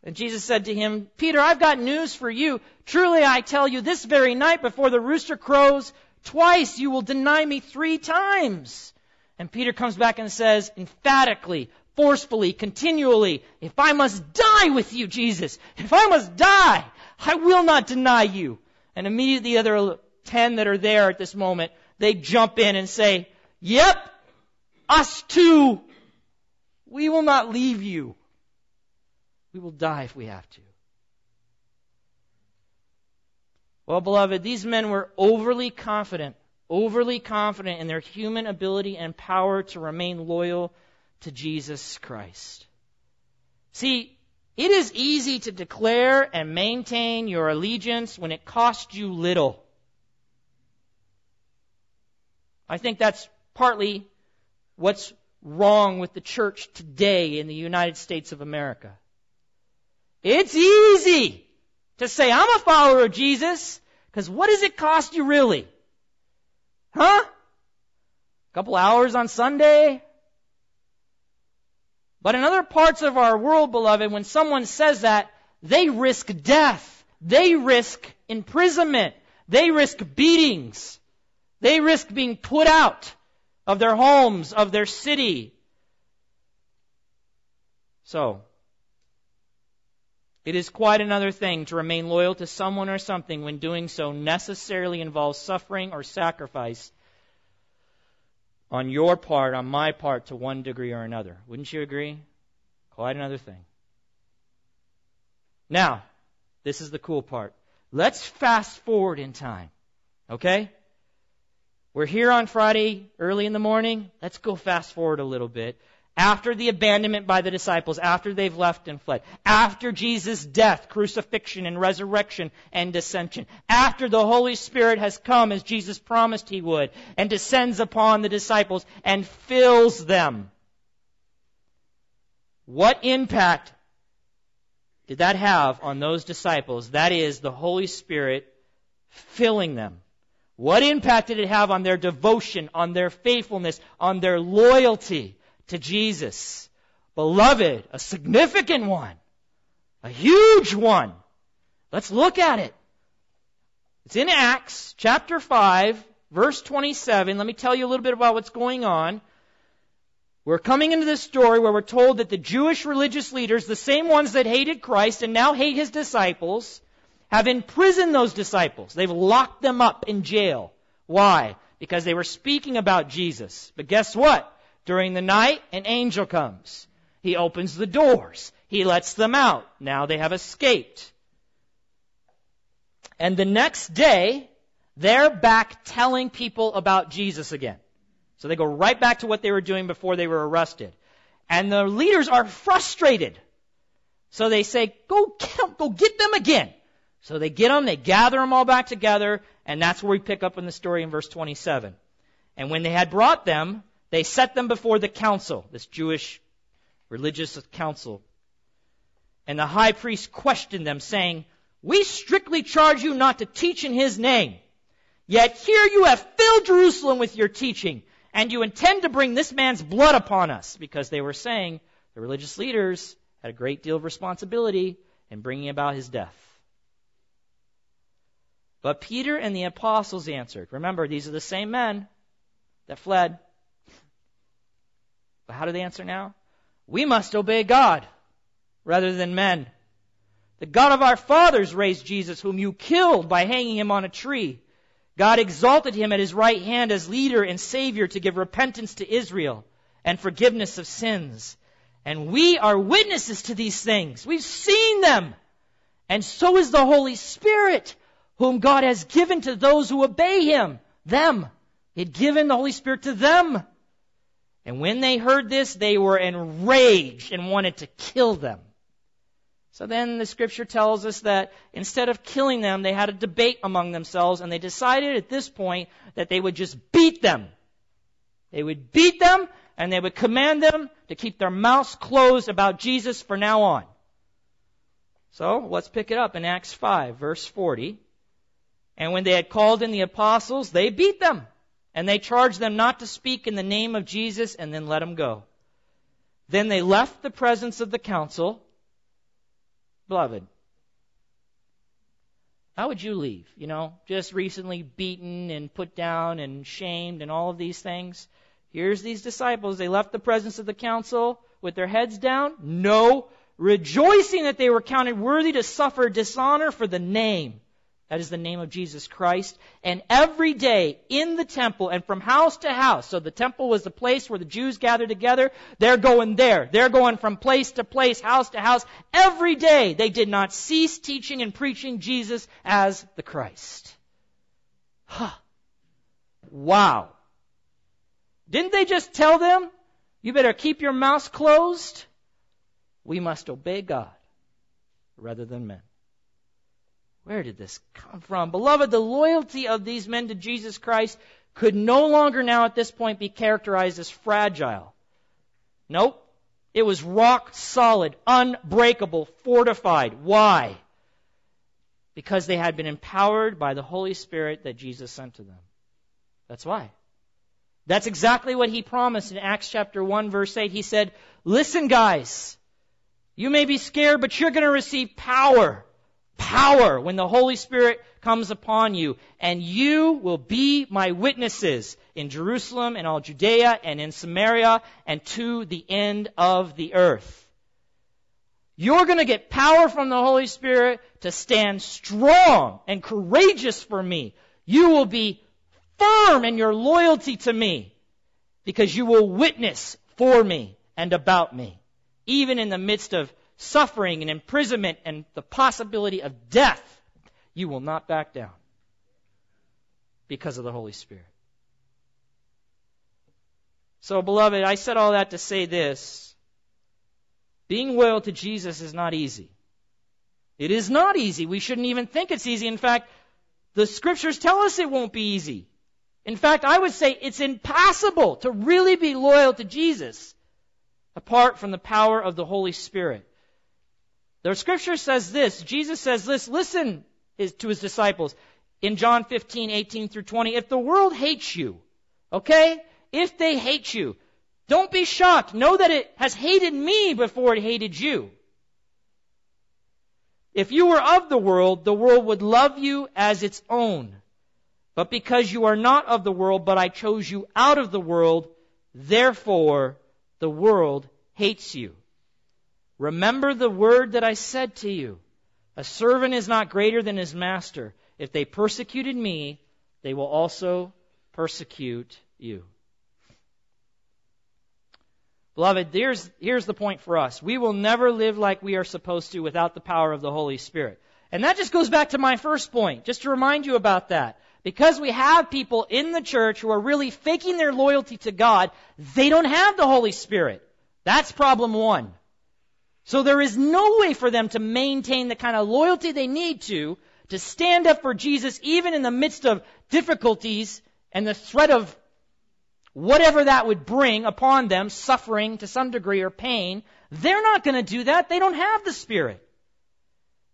And Jesus said to him, Peter, I've got news for you. Truly I tell you, this very night before the rooster crows, twice you will deny me three times. And Peter comes back and says, emphatically, forcefully, continually, if I must die with you, Jesus, if I must die, I will not deny you. And immediately the other ten that are there at this moment, they jump in and say, yep, us too. We will not leave you. We will die if we have to. Well, beloved, these men were overly confident, overly confident in their human ability and power to remain loyal to Jesus Christ. See, it is easy to declare and maintain your allegiance when it costs you little. I think that's partly what's wrong with the church today in the United States of America. It's easy to say, I'm a follower of Jesus, because what does it cost you really? Huh? A couple hours on Sunday? But in other parts of our world, beloved, when someone says that, they risk death. They risk imprisonment. They risk beatings. They risk being put out of their homes, of their city. So, it is quite another thing to remain loyal to someone or something when doing so necessarily involves suffering or sacrifice on your part, on my part, to one degree or another. Wouldn't you agree? Quite another thing. Now, this is the cool part. Let's fast forward in time. Okay? We're here on Friday early in the morning. Let's go fast forward a little bit after the abandonment by the disciples, after they've left and fled, after Jesus' death, crucifixion, and resurrection and descension, after the Holy Spirit has come as Jesus promised he would, and descends upon the disciples and fills them. What impact did that have on those disciples? That is, the Holy Spirit filling them. What impact did it have on their devotion, on their faithfulness, on their loyalty? To Jesus. Beloved, a significant one. A huge one. Let's look at it. It's in Acts chapter 5, verse 27. Let me tell you a little bit about what's going on. We're coming into this story where we're told that the Jewish religious leaders, the same ones that hated Christ and now hate his disciples, have imprisoned those disciples. They've locked them up in jail. Why? Because they were speaking about Jesus. But guess what? During the night, an angel comes. He opens the doors. He lets them out. Now they have escaped. And the next day, they're back telling people about Jesus again. So they go right back to what they were doing before they were arrested. And the leaders are frustrated. So they say, go get them, go get them again. So they get them, they gather them all back together, and that's where we pick up in the story in verse 27. And when they had brought them, they set them before the council, this Jewish religious council. And the high priest questioned them, saying, We strictly charge you not to teach in his name. Yet here you have filled Jerusalem with your teaching, and you intend to bring this man's blood upon us. Because they were saying the religious leaders had a great deal of responsibility in bringing about his death. But Peter and the apostles answered. Remember, these are the same men that fled. But how do they answer now? We must obey God rather than men. The God of our fathers raised Jesus, whom you killed by hanging him on a tree. God exalted him at his right hand as leader and savior to give repentance to Israel and forgiveness of sins. And we are witnesses to these things. We've seen them. And so is the Holy Spirit, whom God has given to those who obey him. Them. He had given the Holy Spirit to them. And when they heard this, they were enraged and wanted to kill them. So then the scripture tells us that instead of killing them, they had a debate among themselves and they decided at this point that they would just beat them. They would beat them and they would command them to keep their mouths closed about Jesus for now on. So let's pick it up in Acts 5 verse 40. And when they had called in the apostles, they beat them and they charged them not to speak in the name of Jesus and then let them go. Then they left the presence of the council. Beloved, how would you leave? You know, just recently beaten and put down and shamed and all of these things. Here's these disciples. They left the presence of the council with their heads down. No, rejoicing that they were counted worthy to suffer dishonor for the name. That is the name of Jesus Christ. And every day in the temple and from house to house, so the temple was the place where the Jews gathered together, they're going there. They're going from place to place, house to house. Every day they did not cease teaching and preaching Jesus as the Christ. Huh. Wow. Didn't they just tell them, you better keep your mouth closed? We must obey God rather than men. Where did this come from? Beloved, the loyalty of these men to Jesus Christ could no longer now at this point be characterized as fragile. Nope. It was rock solid, unbreakable, fortified. Why? Because they had been empowered by the Holy Spirit that Jesus sent to them. That's why. That's exactly what he promised in Acts chapter 1 verse 8. He said, listen guys, you may be scared, but you're going to receive power power when the Holy Spirit comes upon you, and you will be my witnesses in Jerusalem and all Judea and in Samaria and to the end of the earth. You're going to get power from the Holy Spirit to stand strong and courageous for me. You will be firm in your loyalty to me because you will witness for me and about me, even in the midst of suffering and imprisonment and the possibility of death, you will not back down because of the Holy Spirit. So, beloved, I said all that to say this. Being loyal to Jesus is not easy. It is not easy. We shouldn't even think it's easy. In fact, the scriptures tell us it won't be easy. In fact, I would say it's impossible to really be loyal to Jesus apart from the power of the Holy Spirit. The scripture says this. Jesus says this. Listen to his disciples in John 15, 18 through 20. If the world hates you, okay? If they hate you, don't be shocked. Know that it has hated me before it hated you. If you were of the world, the world would love you as its own. But because you are not of the world, but I chose you out of the world, therefore the world hates you. Remember the word that I said to you. A servant is not greater than his master. If they persecuted me, they will also persecute you. Beloved, here's, here's the point for us. We will never live like we are supposed to without the power of the Holy Spirit. And that just goes back to my first point, just to remind you about that. Because we have people in the church who are really faking their loyalty to God, they don't have the Holy Spirit. That's problem one. So there is no way for them to maintain the kind of loyalty they need to, to stand up for Jesus even in the midst of difficulties and the threat of whatever that would bring upon them, suffering to some degree or pain. They're not going to do that. They don't have the Spirit.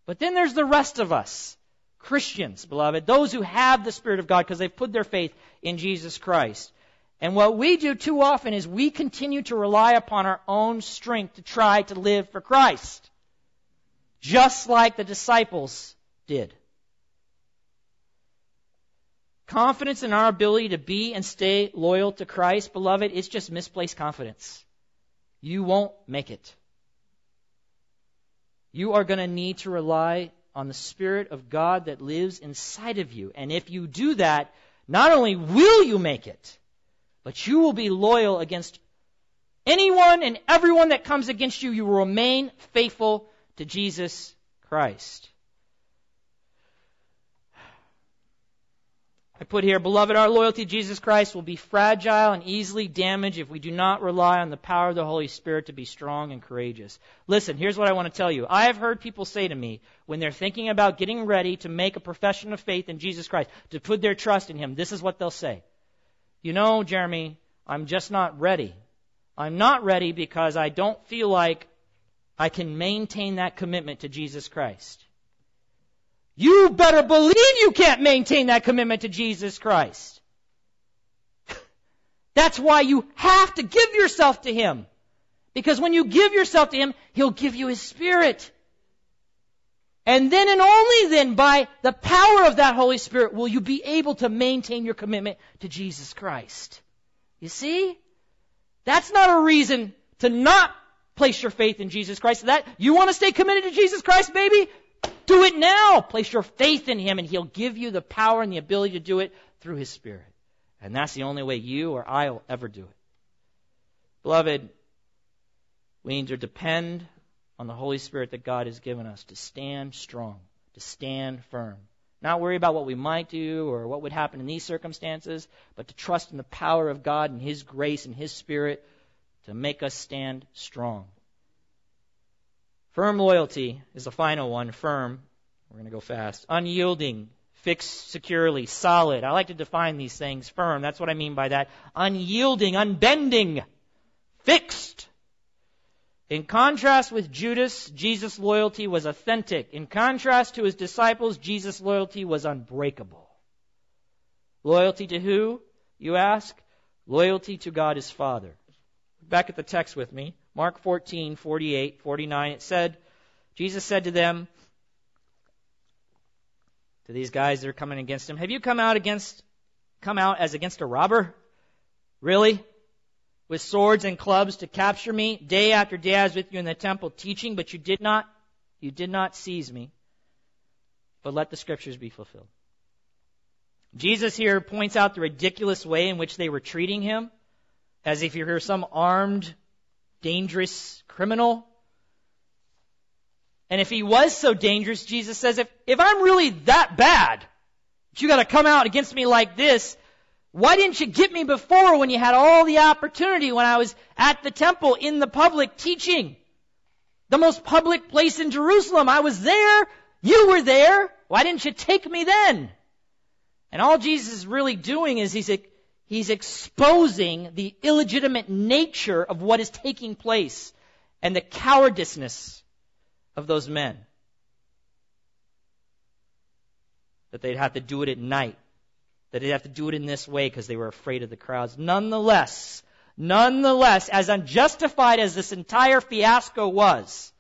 But then there's the rest of us. Christians, beloved, those who have the Spirit of God because they've put their faith in Jesus Christ. And what we do too often is we continue to rely upon our own strength to try to live for Christ. Just like the disciples did. Confidence in our ability to be and stay loyal to Christ, beloved, it's just misplaced confidence. You won't make it. You are going to need to rely on the Spirit of God that lives inside of you. And if you do that, not only will you make it, but you will be loyal against anyone and everyone that comes against you. You will remain faithful to Jesus Christ. I put here, beloved, our loyalty to Jesus Christ will be fragile and easily damaged if we do not rely on the power of the Holy Spirit to be strong and courageous. Listen, here's what I want to tell you. I have heard people say to me when they're thinking about getting ready to make a profession of faith in Jesus Christ, to put their trust in Him, this is what they'll say. You know, Jeremy, I'm just not ready. I'm not ready because I don't feel like I can maintain that commitment to Jesus Christ. You better believe you can't maintain that commitment to Jesus Christ. <laughs> That's why you have to give yourself to Him. Because when you give yourself to Him, He'll give you His Spirit. And then and only then, by the power of that Holy Spirit, will you be able to maintain your commitment to Jesus Christ. You see? That's not a reason to not place your faith in Jesus Christ. That you want to stay committed to Jesus Christ, baby? Do it now. Place your faith in Him, and He'll give you the power and the ability to do it through His Spirit. And that's the only way you or I will ever do it. Beloved, we need to depend on the Holy Spirit that God has given us to stand strong, to stand firm. Not worry about what we might do or what would happen in these circumstances, but to trust in the power of God and His grace and His Spirit to make us stand strong. Firm loyalty is the final one. Firm. We're going to go fast. Unyielding, fixed securely, solid. I like to define these things. Firm. That's what I mean by that. Unyielding, unbending, fixed. In contrast with Judas, Jesus' loyalty was authentic. In contrast to his disciples, Jesus' loyalty was unbreakable. Loyalty to who, you ask? Loyalty to God his Father. Back at the text with me. Mark 14, 48, 49, it said, Jesus said to them, to these guys that are coming against him, have you come out against, come out as against a robber? Really? With swords and clubs to capture me? Day after day I was with you in the temple teaching, but you did not, you did not seize me. But let the scriptures be fulfilled. Jesus here points out the ridiculous way in which they were treating him, as if you're some armed dangerous criminal. And if he was so dangerous, Jesus says, if, if I'm really that bad, you gotta come out against me like this, why didn't you get me before when you had all the opportunity when I was at the temple in the public teaching? The most public place in Jerusalem. I was there. You were there. Why didn't you take me then? And all Jesus is really doing is he's He's exposing the illegitimate nature of what is taking place and the cowardice of those men. That they'd have to do it at night. That they'd have to do it in this way because they were afraid of the crowds. Nonetheless, nonetheless, as unjustified as this entire fiasco was,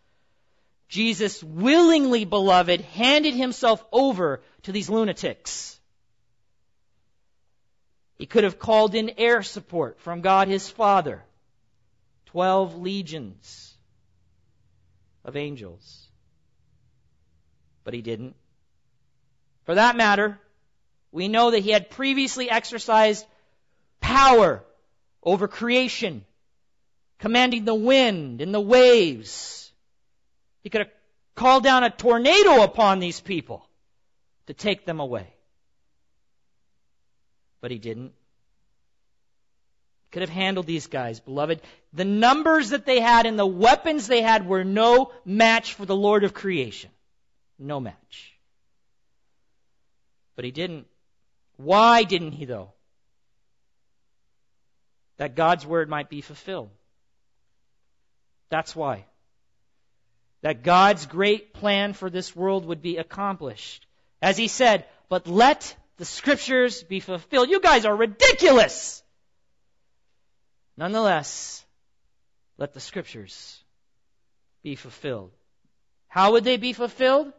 Jesus willingly, beloved, handed himself over to these lunatics. He could have called in air support from God his Father. Twelve legions of angels. But he didn't. For that matter, we know that he had previously exercised power over creation, commanding the wind and the waves. He could have called down a tornado upon these people to take them away but he didn't. He could have handled these guys, beloved. The numbers that they had and the weapons they had were no match for the Lord of creation. No match. But he didn't. Why didn't he, though? That God's word might be fulfilled. That's why. That God's great plan for this world would be accomplished. As he said, but let the scriptures be fulfilled. You guys are ridiculous! Nonetheless, let the scriptures be fulfilled. How would they be fulfilled?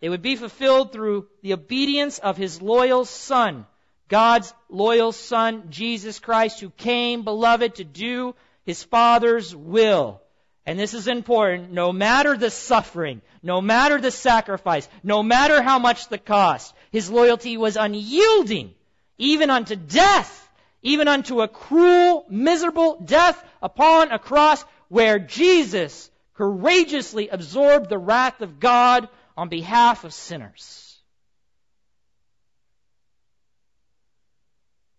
They would be fulfilled through the obedience of his loyal son, God's loyal son, Jesus Christ, who came, beloved, to do his Father's will. And this is important, no matter the suffering, no matter the sacrifice, no matter how much the cost, his loyalty was unyielding, even unto death, even unto a cruel, miserable death upon a cross where Jesus courageously absorbed the wrath of God on behalf of sinners.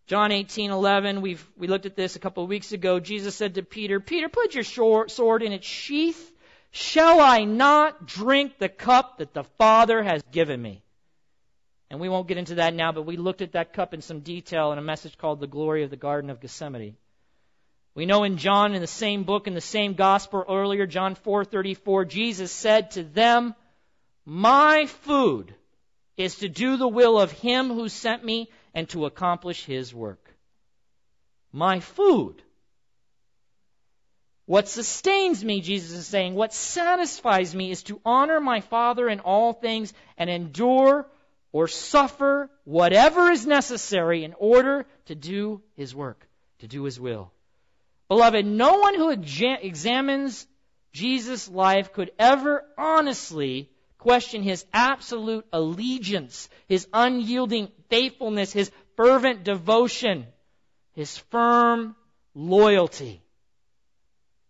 John 18:11, we've we looked at this a couple of weeks ago. Jesus said to Peter, "Peter, put your sword in its sheath. Shall I not drink the cup that the Father has given me?" And we won't get into that now, but we looked at that cup in some detail in a message called The Glory of the Garden of Gethsemane. We know in John in the same book in the same gospel earlier, John 4:34, Jesus said to them, "My food is to do the will of him who sent me and to accomplish his work. My food. What sustains me, Jesus is saying, what satisfies me is to honor my Father in all things and endure or suffer whatever is necessary in order to do his work, to do his will. Beloved, no one who examines Jesus' life could ever honestly question his absolute allegiance, his unyielding faithfulness, his fervent devotion, his firm loyalty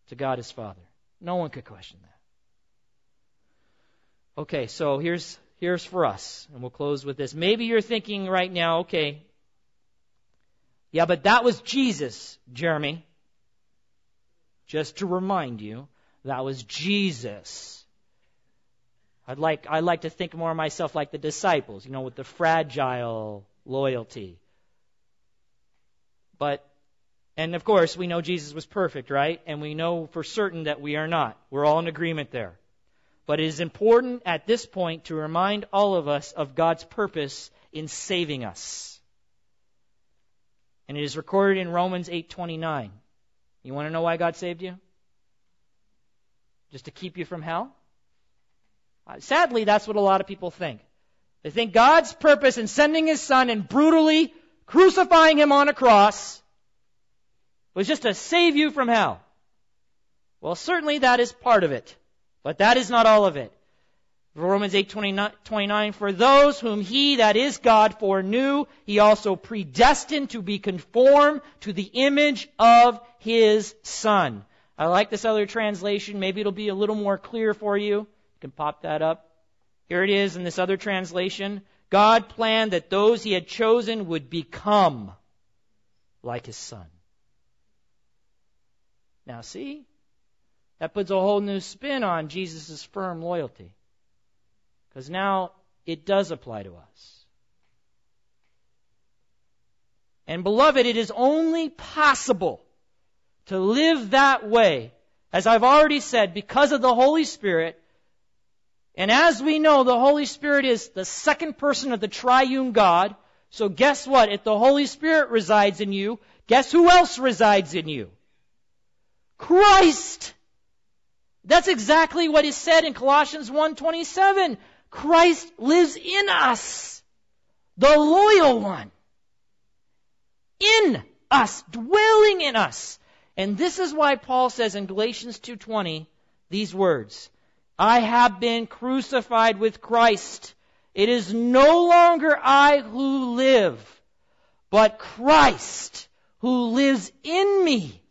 to God his Father. No one could question that. Okay, so here's here's for us, and we'll close with this. Maybe you're thinking right now, okay, yeah, but that was Jesus, Jeremy. Just to remind you, that was Jesus. I'd like, I like to think more of myself like the disciples, you know, with the fragile loyalty. But, and of course, we know Jesus was perfect, right? And we know for certain that we are not. We're all in agreement there. But it is important at this point to remind all of us of God's purpose in saving us. And it is recorded in Romans 8:29. You want to know why God saved you? Just to keep you from hell? Uh, sadly, that's what a lot of people think. They think God's purpose in sending His Son and brutally crucifying Him on a cross was just to save you from hell. Well, certainly that is part of it, but that is not all of it. Romans 8, 29, for those whom he, that is God, foreknew, he also predestined to be conformed to the image of his son. I like this other translation. Maybe it'll be a little more clear for you. You can pop that up. Here it is in this other translation. God planned that those he had chosen would become like his son. Now, see? That puts a whole new spin on Jesus' firm loyalty. Because now it does apply to us. And beloved, it is only possible to live that way, as I've already said, because of the Holy Spirit and as we know, the Holy Spirit is the second person of the triune God. So guess what? If the Holy Spirit resides in you, guess who else resides in you? Christ! That's exactly what is said in Colossians 1:27. Christ lives in us, the loyal one. In us, dwelling in us. And this is why Paul says in Galatians 2:20 these words: I have been crucified with Christ. It is no longer I who live, but Christ who lives in me.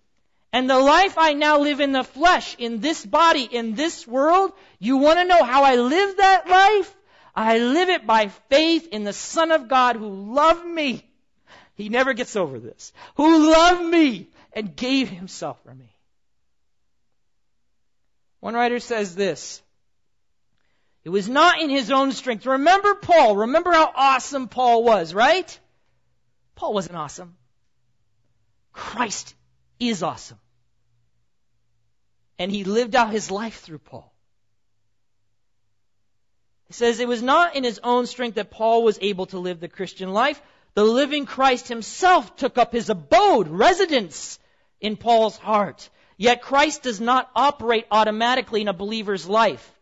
And the life I now live in the flesh, in this body, in this world, you want to know how I live that life? I live it by faith in the Son of God who loved me. He never gets over this. Who loved me and gave himself for me. One writer says this. It was not in his own strength. Remember Paul. Remember how awesome Paul was, right? Paul wasn't awesome. Christ is awesome. And he lived out his life through Paul. He says it was not in his own strength that Paul was able to live the Christian life. The living Christ himself took up his abode, residence in Paul's heart. Yet Christ does not operate automatically in a believer's life.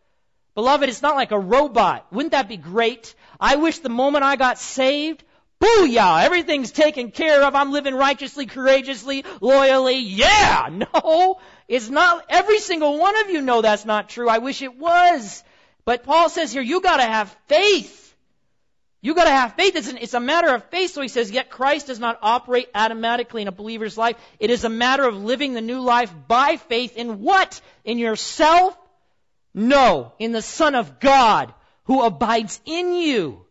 Beloved, it's not like a robot. Wouldn't that be great? I wish the moment I got saved, booyah, everything's taken care of. I'm living righteously, courageously, loyally. Yeah! <laughs> No! It's not, every single one of you know that's not true. I wish it was. But Paul says here, you gotta have faith. You gotta have faith. It's, an, it's a matter of faith. So he says, yet Christ does not operate automatically in a believer's life. It is a matter of living the new life by faith in what? In yourself? No. In the Son of God who abides in you.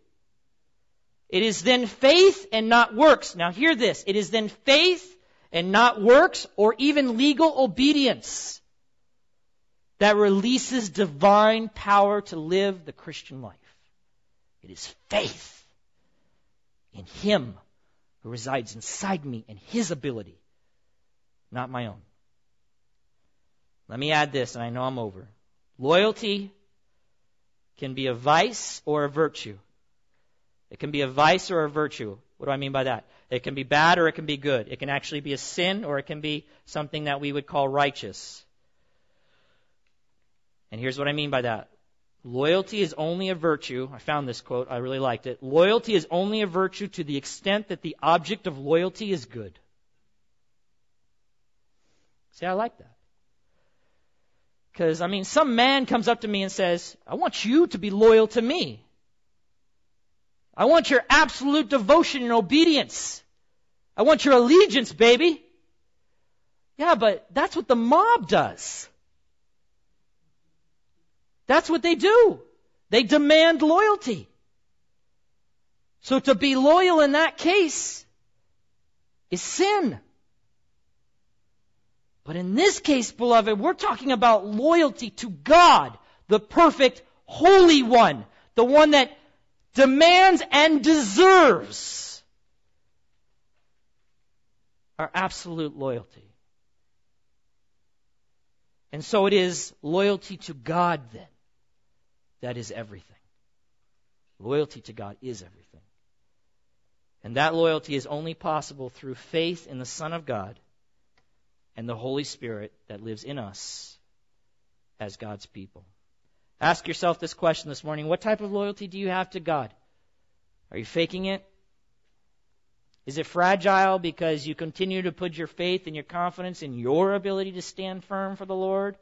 It is then faith and not works. Now hear this. It is then faith and not works or even legal obedience that releases divine power to live the Christian life. It is faith in Him who resides inside me and His ability, not my own. Let me add this, and I know I'm over. Loyalty can be a vice or a virtue. It can be a vice or a virtue. What do I mean by that? It can be bad or it can be good. It can actually be a sin or it can be something that we would call righteous. And here's what I mean by that. Loyalty is only a virtue. I found this quote. I really liked it. Loyalty is only a virtue to the extent that the object of loyalty is good. See, I like that. Because, I mean, some man comes up to me and says, I want you to be loyal to me. I want your absolute devotion and obedience. I want your allegiance, baby. Yeah, but that's what the mob does. That's what they do. They demand loyalty. So to be loyal in that case is sin. But in this case, beloved, we're talking about loyalty to God, the perfect, holy one, the one that demands and deserves our absolute loyalty. And so it is loyalty to God then that is everything. Loyalty to God is everything. And that loyalty is only possible through faith in the Son of God and the Holy Spirit that lives in us as God's people. Ask yourself this question this morning What type of loyalty do you have to God? Are you faking it? Is it fragile because you continue to put your faith and your confidence in your ability to stand firm for the Lord?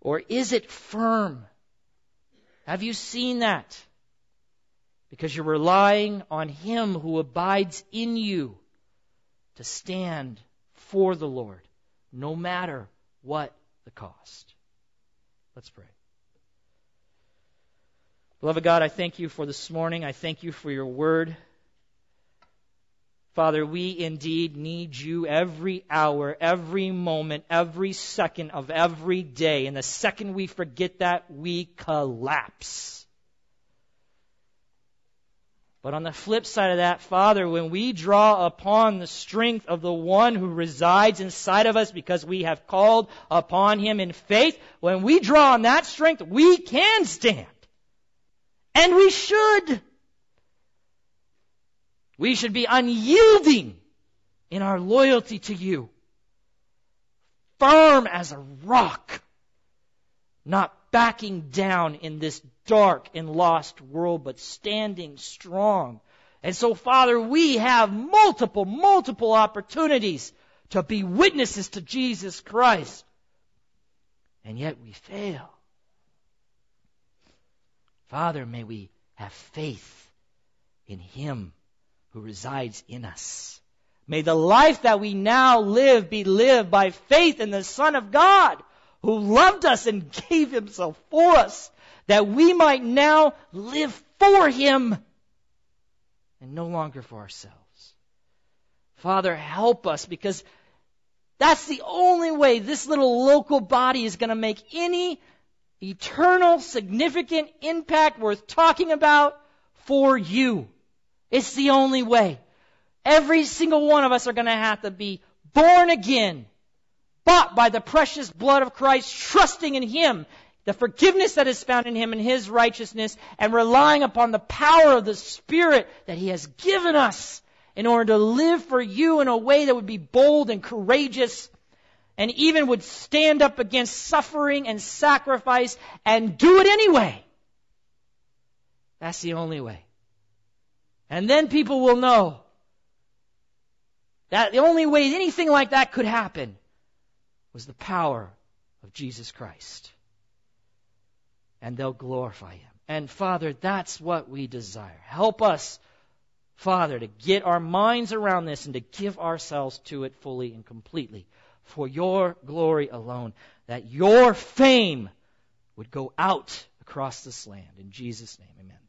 Or is it firm? Have you seen that? Because you're relying on Him who abides in you to stand for the Lord, no matter what the cost. Let's pray. Beloved God, I thank you for this morning. I thank you for your word. Father, we indeed need you every hour, every moment, every second of every day. And the second we forget that, we collapse. But on the flip side of that, Father, when we draw upon the strength of the one who resides inside of us because we have called upon him in faith, when we draw on that strength, we can stand. And we should. We should be unyielding in our loyalty to you. Firm as a rock. Not backing down in this dark and lost world, but standing strong. And so, Father, we have multiple, multiple opportunities to be witnesses to Jesus Christ. And yet we fail. Father, may we have faith in Him who resides in us. May the life that we now live be lived by faith in the Son of God who loved us and <laughs> gave Himself for us that we might now live for Him and no longer for ourselves. Father, help us because that's the only way this little local body is going to make any eternal, significant impact worth talking about for you. It's the only way. Every single one of us are going to have to be born again, bought by the precious blood of Christ, trusting in Him the forgiveness that is found in him and his righteousness, and relying upon the power of the Spirit that he has given us in order to live for you in a way that would be bold and courageous and even would stand up against suffering and sacrifice and do it anyway. That's the only way. And then people will know that the only way anything like that could happen was the power of Jesus Christ and they'll glorify Him. And Father, that's what we desire. Help us, Father, to get our minds around this and to give ourselves to it fully and completely for your glory alone, that your fame would go out across this land. In Jesus' name, amen.